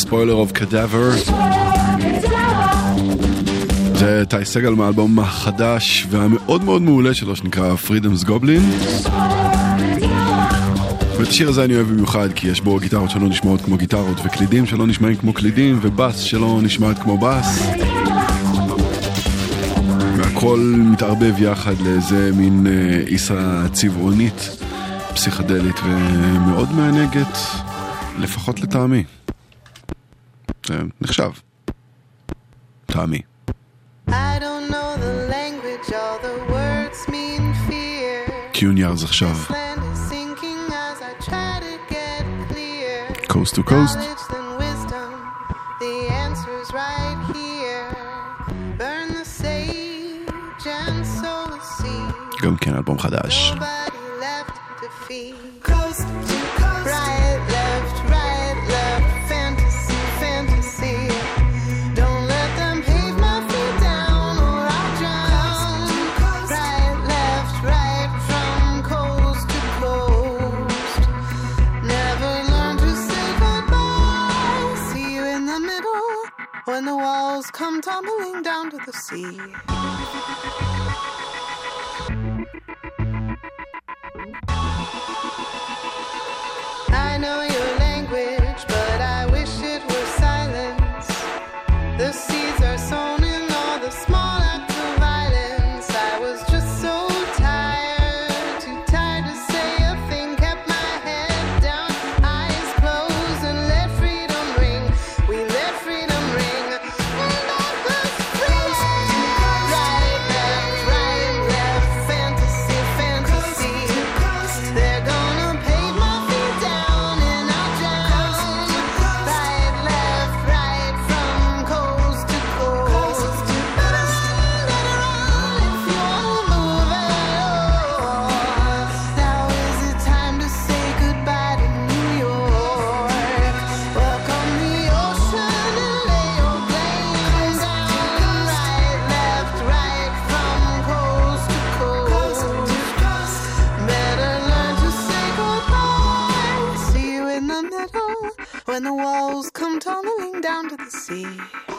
ספוילר אוף קדאבר. זה טי סגל מהאלבום החדש והמאוד מאוד מעולה שלו שנקרא Freedom's גובלין. ואת השיר הזה אני אוהב במיוחד כי יש בו גיטרות שלא נשמעות כמו גיטרות וקלידים שלא נשמעים כמו קלידים ובאס שלא נשמעת כמו באס. והכל מתערבב יחד לאיזה מין אה, עיסה צבעונית, פסיכדלית ומאוד מענגת, לפחות לטעמי. זה נחשב. טעמי. קיוניארז עכשיו. coast to coast. Wisdom, the answer's right here. Burn the sage and sow a seed. גם כן אלבום חדש. Nobody come tumbling down to the sea. see.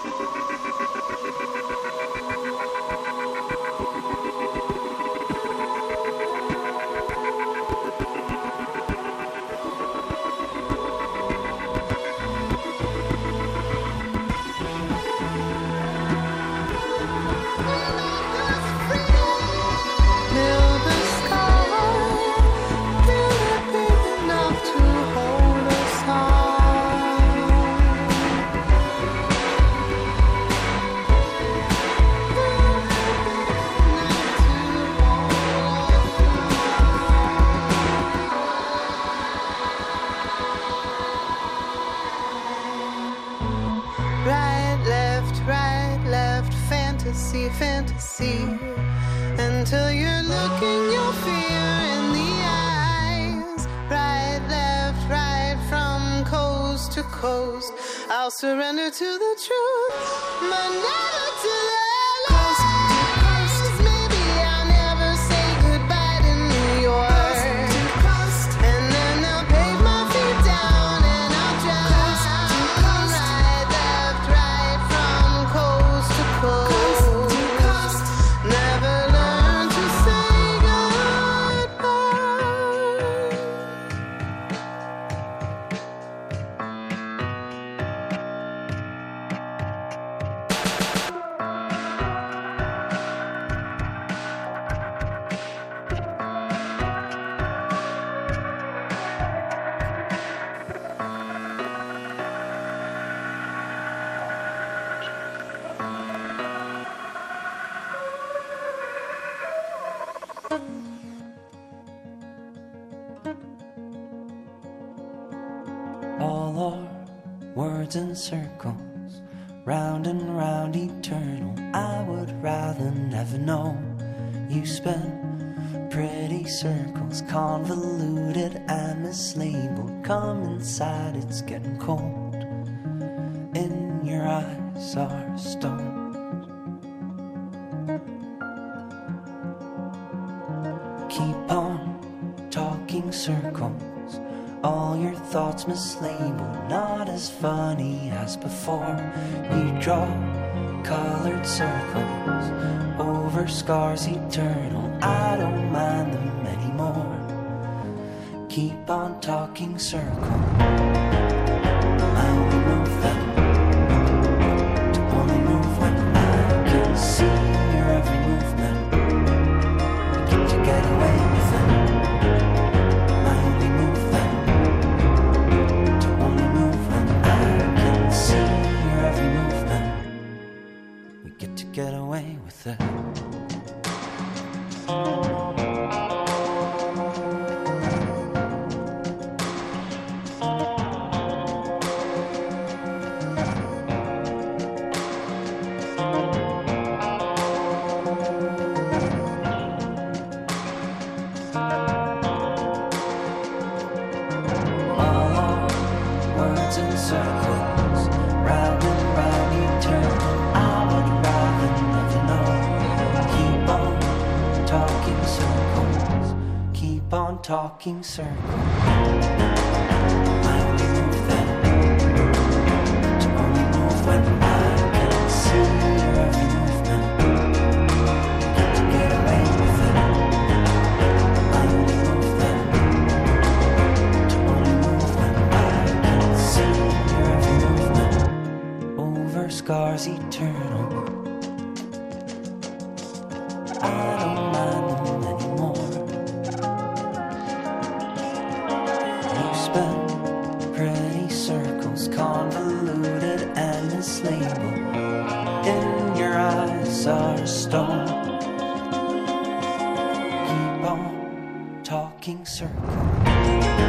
coast. I'll surrender to the truth, my never to the colored circles over scars eternal. I don't mind them anymore. Keep on talking circles. that. fucking circle. walking circle.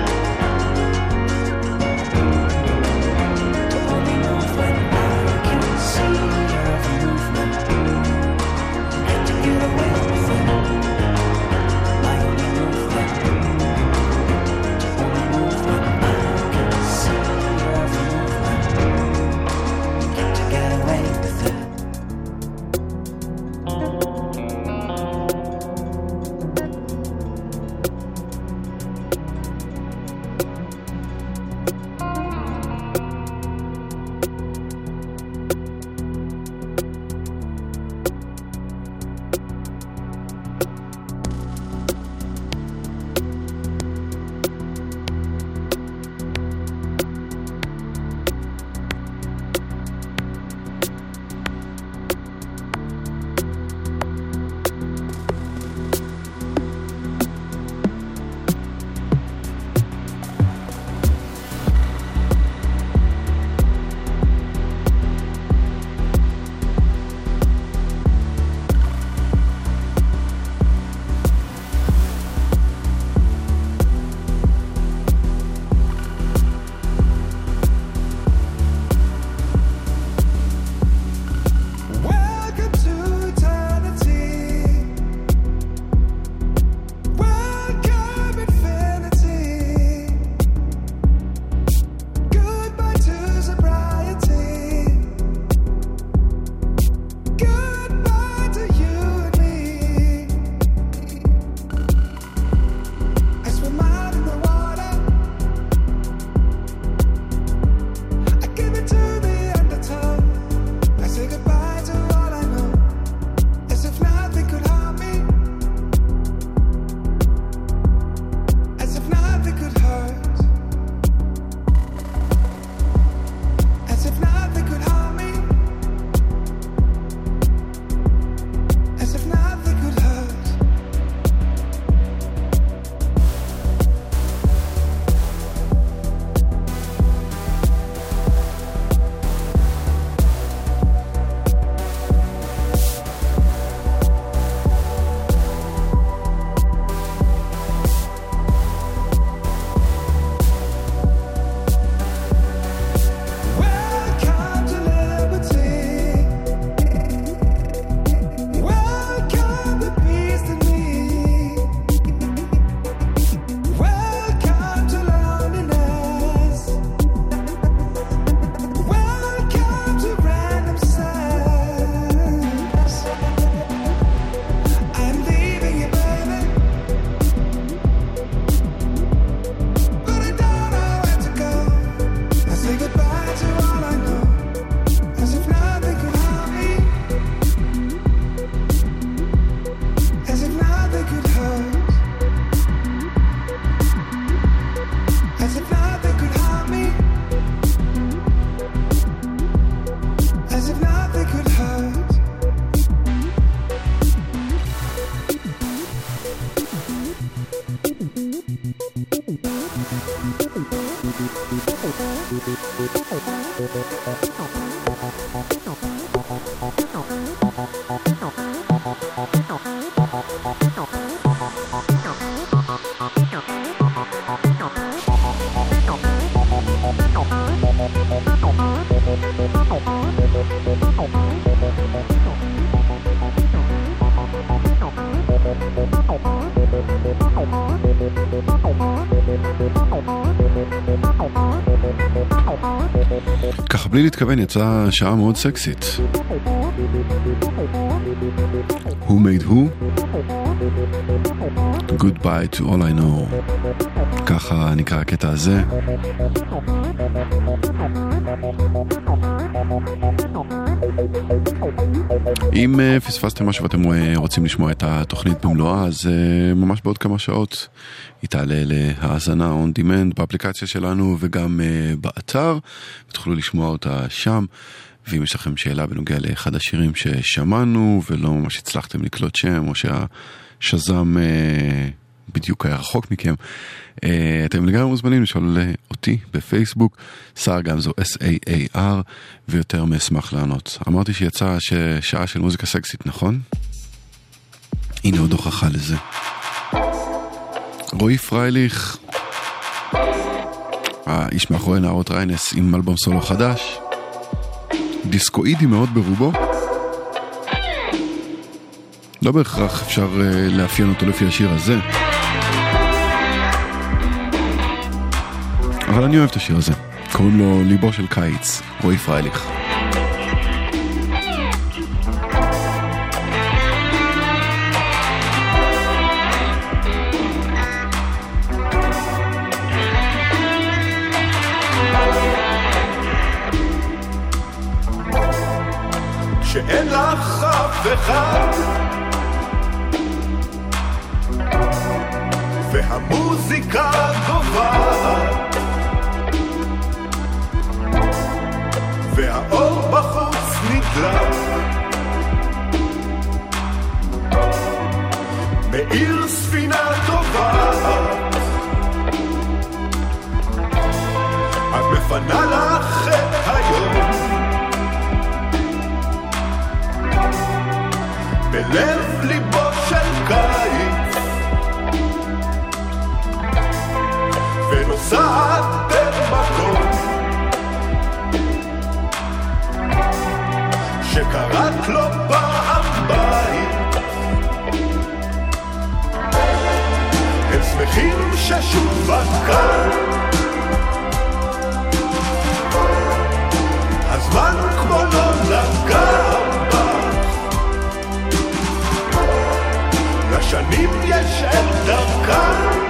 להתכוון יצאה שעה מאוד סקסית. Who made who? Goodbye to all I know. ככה נקרא הקטע הזה. אם אה, פספסתם משהו ואתם אה, רוצים לשמוע את התוכנית במלואה, אז אה, ממש בעוד כמה שעות היא תעלה להאזנה on demand באפליקציה שלנו וגם באתר, ותוכלו לשמוע אותה שם. ואם יש לכם שאלה בנוגע לאחד השירים ששמענו ולא ממש הצלחתם לקלוט שם, או שהשזם אה, בדיוק היה רחוק מכם, אה, אתם לגמרי מוזמנים לשאול אותי בפייסבוק, סער גמזו S-A-A-R, ויותר מאשמח לענות. אמרתי שיצאה ש... שעה של מוזיקה סקסית, נכון? הנה עוד הוכחה לזה. רועי פרייליך, האיש מאחורי נערות ריינס עם אלבום סולו חדש, דיסקואידי מאוד ברובו. לא בהכרח אפשר אה, לאפיין אותו לפי השיר הזה. אבל אני אוהב את השיר הזה. קוראים לו ליבו של קיץ, רועי פרייליך. אחד והמוזיקה גוברת והאור בחוץ נדלק. מאיר ספינה טובעת את מפנה לך בלב ליבו של קיץ. ונוסעת אל מקום שקראת לו פעם בית. הם שמחים ששוב את כאן. הזמן כמו לא נגע לשנים יש את דרכם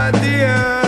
my dear.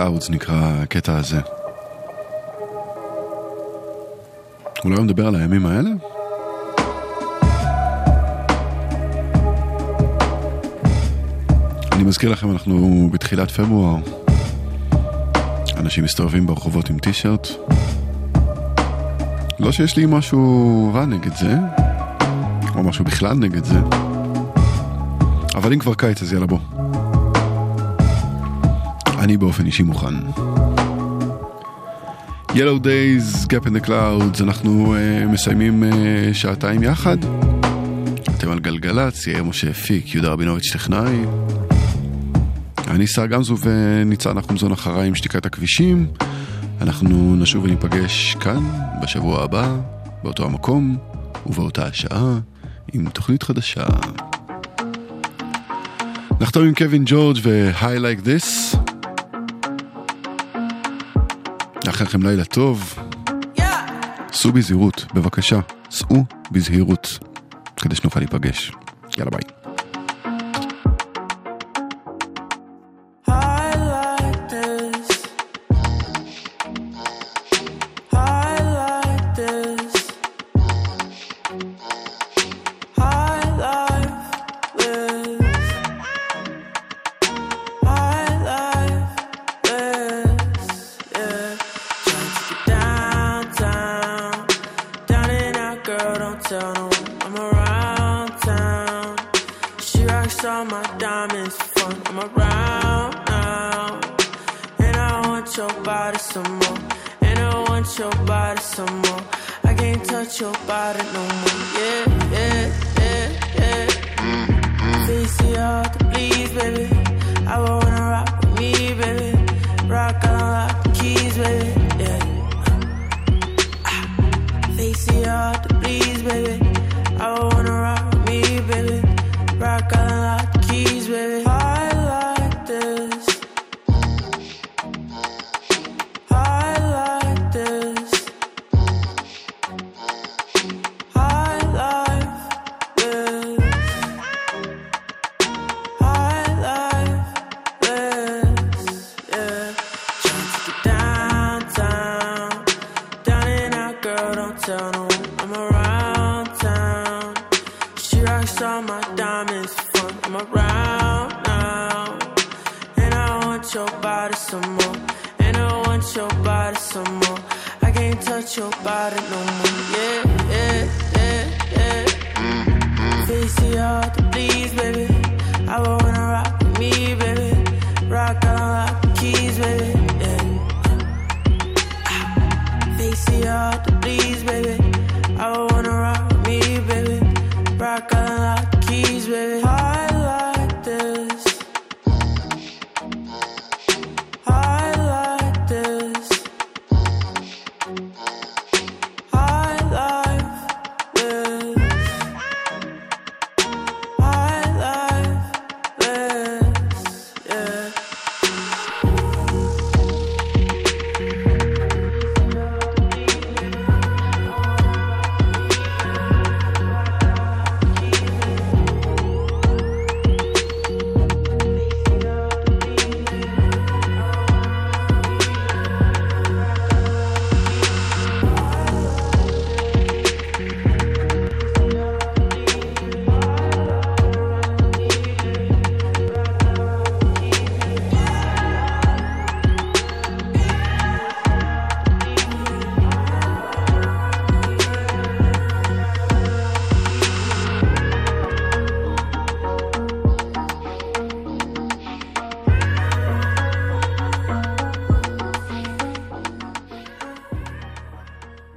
Clouds נקרא הקטע הזה. אולי הוא מדבר על הימים האלה? אני מזכיר לכם, אנחנו בתחילת פברואר. אנשים מסתובבים ברחובות עם טישרט. לא שיש לי משהו רע נגד זה, או משהו בכלל נגד זה, אבל אם כבר קיץ אז יאללה בוא. אני באופן אישי מוכן. Yellow Days, Gap in the Clouds, אנחנו uh, מסיימים uh, שעתיים יחד. אתם על גלגלצ, יאיר משה הפיק, יהודה רבינוביץ' טכנאי. אני שר גמזו וניצן נחומזון אחריי עם שתיקת הכבישים. אנחנו נשוב וניפגש כאן בשבוע הבא, באותו המקום ובאותה השעה, עם תוכנית חדשה. נחתום עם קווין ג'ורג' ו-High Like This. נאחל לכם לילה טוב. סעו בזהירות, בבקשה. סעו בזהירות, כדי שנוכל להיפגש. יאללה ביי.